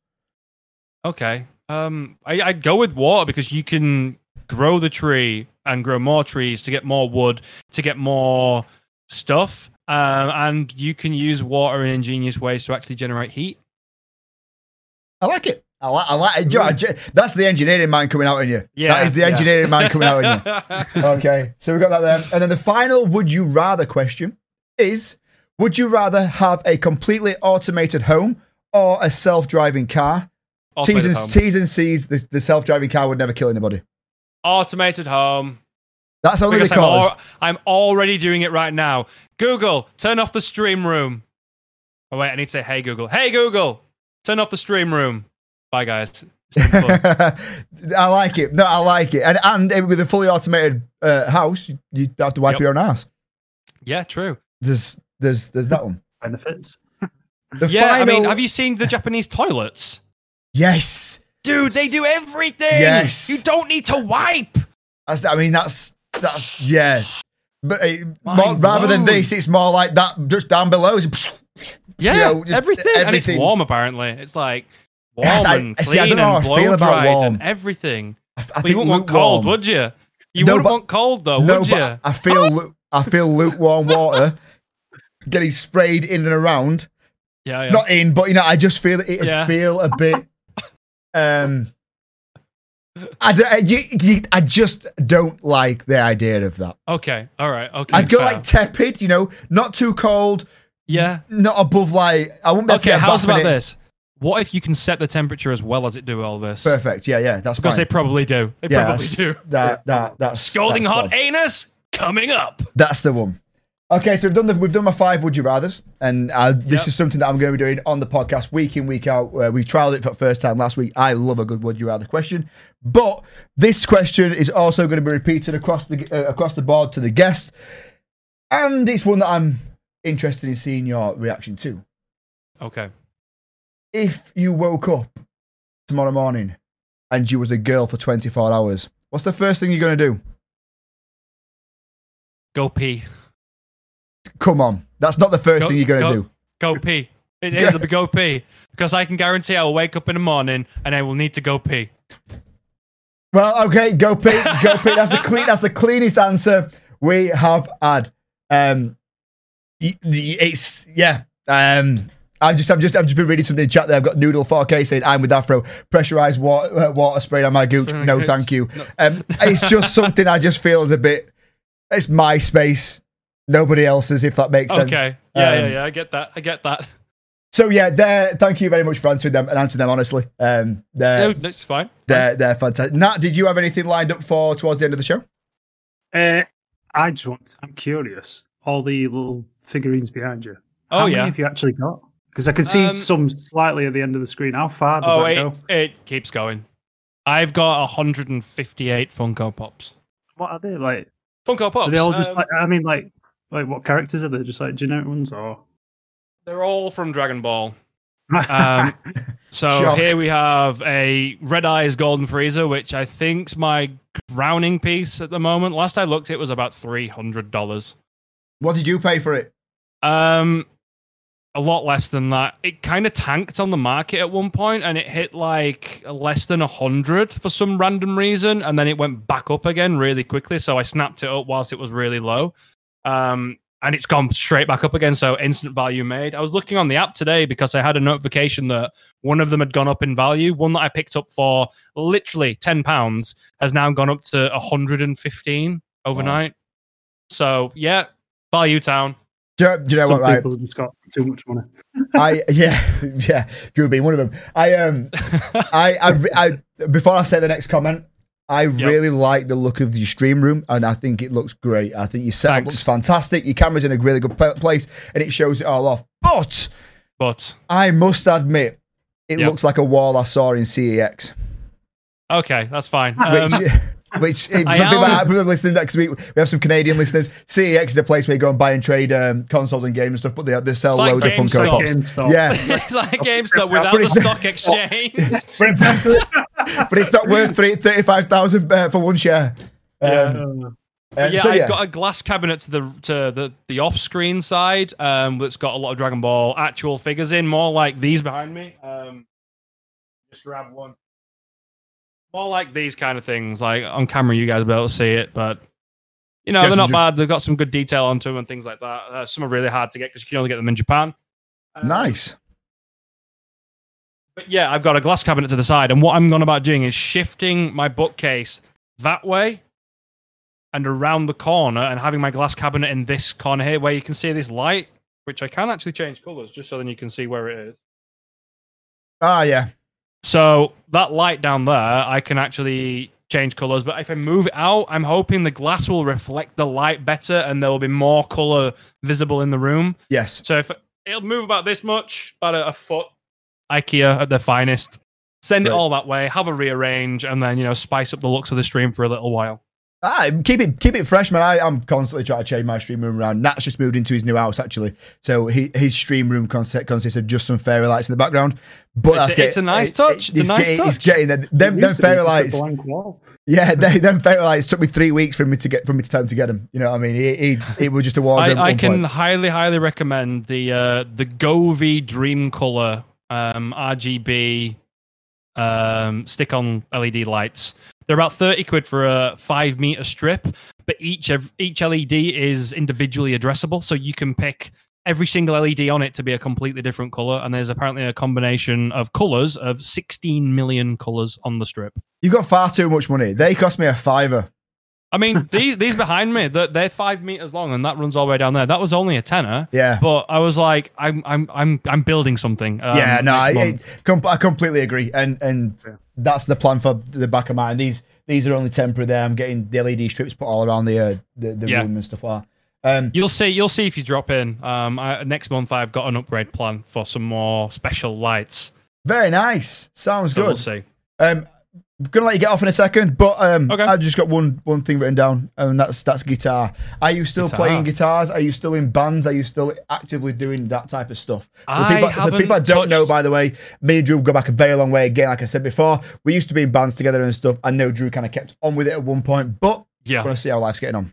Okay. Um, I, I'd go with water because you can grow the tree and grow more trees to get more wood, to get more stuff, um, and you can use water in ingenious ways to actually generate heat. I like it. I like. I like. it. You know, I That's the engineering mind coming out in you. Yeah, that is the yeah. engineering mind coming out in you. Okay, so we got that there. And then the final would you rather question is would you rather have a completely automated home or a self driving car? T's and. T's and C's, the, the self driving car would never kill anybody. Automated home. That's only Because because. I'm, al- I'm already doing it right now. Google, turn off the stream room. Oh wait, I need to say, "Hey Google, hey Google, turn off the stream room." Bye guys. It's been fun. I like it. No, I like it. And and with a fully automated uh, house, you, you have to wipe Yep. your own ass. yeah, true. There's there's there's that one. benefits. The Yeah, I mean, have you seen the Japanese toilets? Yes. Dude, they do everything. Yes. You don't need to wipe. That's, I mean, that's that's yeah. But more, rather than this, it's more like that just down below. Yeah, know, just everything. And it's warm apparently. It's like warm Yeah, I- and clean see, I don't know how and I blow feel about dried warm. and everything. I, I you wouldn't want cold, would you? You No, wouldn't but- want cold though, No, would but you? I feel I feel lukewarm water getting sprayed in and around. Yeah, yeah. Not in, but you know, I just feel that it. Yeah. feel a bit. Um, I, I, you, you, I just don't like the idea of that. okay, all right, okay. I'd go fair. like tepid, you know, not too cold, yeah. not above like I wouldn't be able to Okay, get a how's about this? What if you can set the temperature as well as it do all this? Perfect. Yeah, yeah, that's Because fine. they probably do. They yeah, probably do. that that that's Scalding that's hot fine. anus. coming up. That's the one. Okay, so we've done the, we've done my five would you rather's, and uh, this Yep. is something that I'm going to be doing on the podcast week in week out. Uh, we trialed it for the first time last week. I love a good would you rather question, but this question is also going to be repeated across the uh, across the board to the guest, and it's one that I'm interested in seeing your reaction to. Okay. If you woke up tomorrow morning and you was a girl for 24 hours, what's the first thing you're going to do? Go pee. Come on, that's not the first Go- thing you're going to do. Go pee. It is the go pee. Because I can guarantee I will wake up in the morning and I will need to go pee. Well, okay, go pee, go pee. That's the clean. That's the cleanest answer we have had. Um, it's yeah. Um, I just, I've just, I've just been reading something in chat there. I've got Noodle 4K saying, "I'm with Afro, pressurized water, uh, water sprayed on my gooch." No, thank you. Um, it's just something I just feel is a bit. It's my space, nobody else's. If that makes sense. Okay. Yeah, yeah, Um, yeah. I get that. I get that. So yeah, there. Thank you very much for answering them and answering them honestly. Um, they're No, that's fine. they're they're fantastic. Nat, did you have anything lined up for towards the end of the show? Uh, I just want. I'm curious. All the little figurines behind you. Oh How yeah. many have you actually got? Because I can see Um, some slightly at the end of the screen. How far does Oh, that it, go? it keeps going. I've got 158 Funko Pops. What are they like? Funko Pops. Are they all just um, like? I mean, like, like what characters are they? Just like generic ones, or? they're all from Dragon Ball. Um, So Shock. here we have a Red Eyes Golden Frieza, which I think's my crowning piece at the moment. Last I looked, it was about three hundred dollars. What did you pay for it? Um, a lot less than that. It kind of tanked on the market at one point, and it hit like less than a hundred for some random reason, and then it went back up again really quickly. So I snapped it up whilst it was really low. Um, and it's gone straight back up again. So instant value made. I was looking on the app today because I had a notification that one of them had gone up in value. One that I picked up for literally ten pounds has now gone up to hundred and fifteen overnight. So yeah, value town. Do you, do you know Some what? Right, people have just got too much money. I yeah yeah. Drew being one of them. I um I I, I before I say the next comment. I really like the look of your stream room, and I think it looks great. I think your setup Thanks. looks fantastic. Your camera's in a really good place, and it shows it all off. But but I must admit, it Yep. looks like a wall I saw in CEX. okay, that's fine. Which, Um, which for I people, am- people listening, because we, we have some Canadian listeners, CEX is a place where you go and buy and trade um, consoles and games and stuff, but they, they sell It's like loads of Funko Pops. Yeah, it's like GameStop without the stock exchange. Exactly. but it's not worth three- 35,000 uh, for one share. Um, Uh, uh, yeah, so I've got a glass cabinet to the to the the off-screen side um, that's got a lot of Dragon Ball actual figures in, more like these behind me. Um, just grab one. More like these kind of things. Like on camera, you guys will be able to see it, but you know Yeah, they're not ju- bad. They've got some good detail onto them and things like that. Uh, some are really hard to get because you can only get them in Japan. Um, nice. But yeah, I've got a glass cabinet to the side, and what I'm going about doing is shifting my bookcase that way and around the corner, and having my glass cabinet in this corner here, where you can see this light, which I can actually change colors, just so then you can see where it is. Ah, yeah. So that light down there, I can actually change colors. But if I move it out, I'm hoping the glass will reflect the light better, and there will be more color visible in the room. Yes. So if it'll move about this much, about a, a foot, IKEA at their finest. Send it all that way, have a rearrange, and then you know spice up the looks of the stream for a little while. Ah, keep it keep it fresh, man. I, I'm constantly trying to change my stream room around. Nat's just moved into his new house, actually. So he, his stream room consists, consists of just some fairy lights in the background. But It's a- that's it's a nice touch. It's a nice getting, It's getting there. Them, them used to be fairy just a lights. blank wall. Yeah, they, them fairy lights took me three weeks for me to get for me to time to get them. You know what I mean? He, he, it was just a war. I, I can highly, highly recommend the uh, the Govee Dream Color um, RGB um, stick on LED lights. They're about thirty quid for a five meter strip, but each each LED is individually addressable, so you can pick every single LED on it to be a completely different color. And there's apparently a combination of colors of sixteen million colors on the strip. You've got far too much money. They cost me a fiver. I mean, these these behind me, they're, they're five meters long, and that runs all the way down there. That was only a tenner. Yeah. But I was like, I'm I'm I'm I'm building something. um, yeah, no, I, month. I, com- I completely agree, and and Yeah. that's the plan for the back of mine. These these are only temporary. There, I'm getting the LED strips put all around the uh, the, the Yeah. room and stuff like that. Um, You'll see. You'll see if you drop in. Um, I, next month I've got an upgrade plan for some more special lights. very nice. Sounds So good. we'll see. Um, gonna let you get off in a second, but um, Okay. I've just got one one thing written down, and that's that's guitar. Are you still Guitar. playing guitars? Are you still in bands? Are you still actively doing that type of stuff? For I people, for the people haven't don't know, by the way, me and Drew go back a very long way. Again, like I said before, we used to be in bands together and stuff. I know Drew kind of kept on with it at one point, but Yeah. want to see how life's getting on.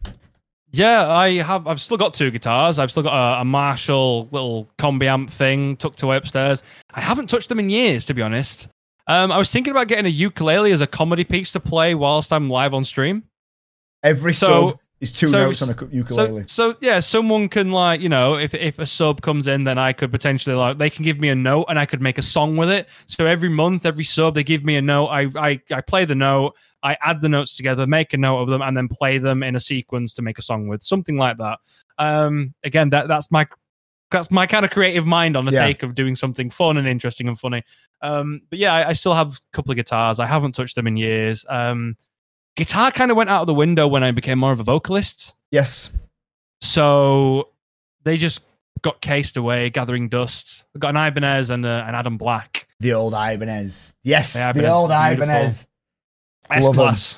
Yeah, I have. I've still got two guitars. I've still got a, a Marshall little combi amp thing tucked away upstairs. I haven't touched them in years, to be honest. Um, I was thinking about getting a ukulele as a comedy piece to play whilst I'm live on stream. Every So- sub is two so- notes on a ukulele. So, so yeah, someone can like you know, if if a sub comes in, then I could potentially like they can give me a note and I could make a song with it. So every month, every sub, they give me a note. I I I play the note. I add the notes together, make a note of them, and then play them in a sequence to make a song with something like that. Um, again, that that's my that's my kind of creative mind on the Yeah. take of doing something fun and interesting and funny. Um, but yeah, I, I still have a couple of guitars. I haven't touched them in years. Um, guitar kind of went out of the window when I became more of a vocalist. yes, So they just got cased away, gathering dust. I've got an Ibanez and uh, an Adam Black. the old Ibanez. Yes, The the, old beautiful. Ibanez. S class.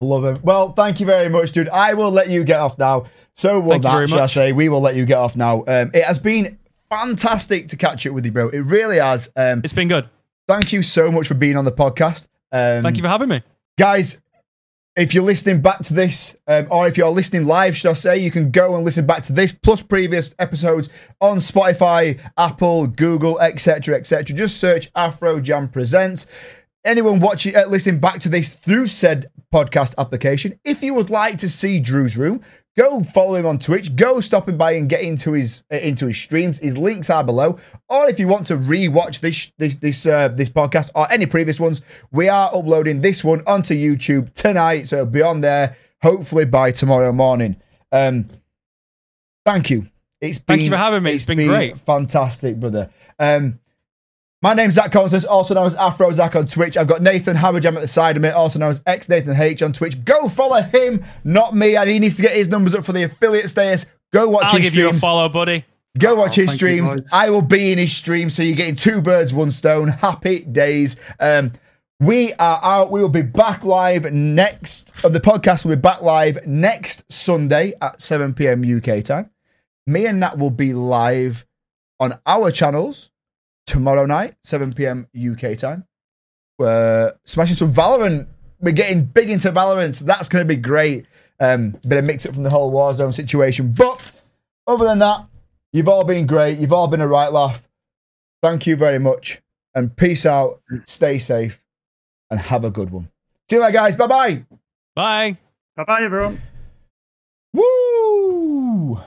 Love him. Well, thank you very much, dude. I will let you get off now. So will Thank that, shall I say. We will let you get off now. Um, it has been fantastic to catch up with you, bro. It really has. Um, It's been good. thank you so much for being on the podcast. Um, Thank you for having me. guys if you're listening back to this um, or if you're listening live should i say you can go and listen back to this plus previous episodes on spotify apple google etc etc just search afro jam presents anyone watching uh, listening back to this through said podcast application if you would like to see drew's room go follow him on twitch. Go stopping by and get into his uh, into his streams. His links are below. Or if you want to re-watch this this this uh, this podcast or any previous ones we are uploading this one onto youtube tonight. So it'll be on there hopefully by tomorrow morning. Um thank you. It's been Thank you for having me. It's been great. fantastic brother. Um my name's Zach Constance, also known as Afro Zach on Twitch. I've got Nathan Hammerjam at the side of me, also known as X Nathan H on Twitch. Go follow him, not me. And he needs to get his numbers up for the affiliate status. Go watch I'll his give you a follow, buddy. Go watch his thank you, streams. I will be in his streams, so you're getting two birds, one stone. Happy days. Um, we are out. We will be back live next. Uh, the podcast will be back live next Sunday at 7 p.m. UK time. Me and Nat will be live on our channels tomorrow night, 7 p.m. UK time. We're smashing some Valorant. We're getting big into Valorant. So that's going to be great. Um, bit of mix up from the whole Warzone situation. But other than that, you've all been great. You've all been a right laugh. Thank you very much. And peace out. Stay safe and have a good one. See you later, guys. Bye bye. Bye. Bye bye, everyone. Woo!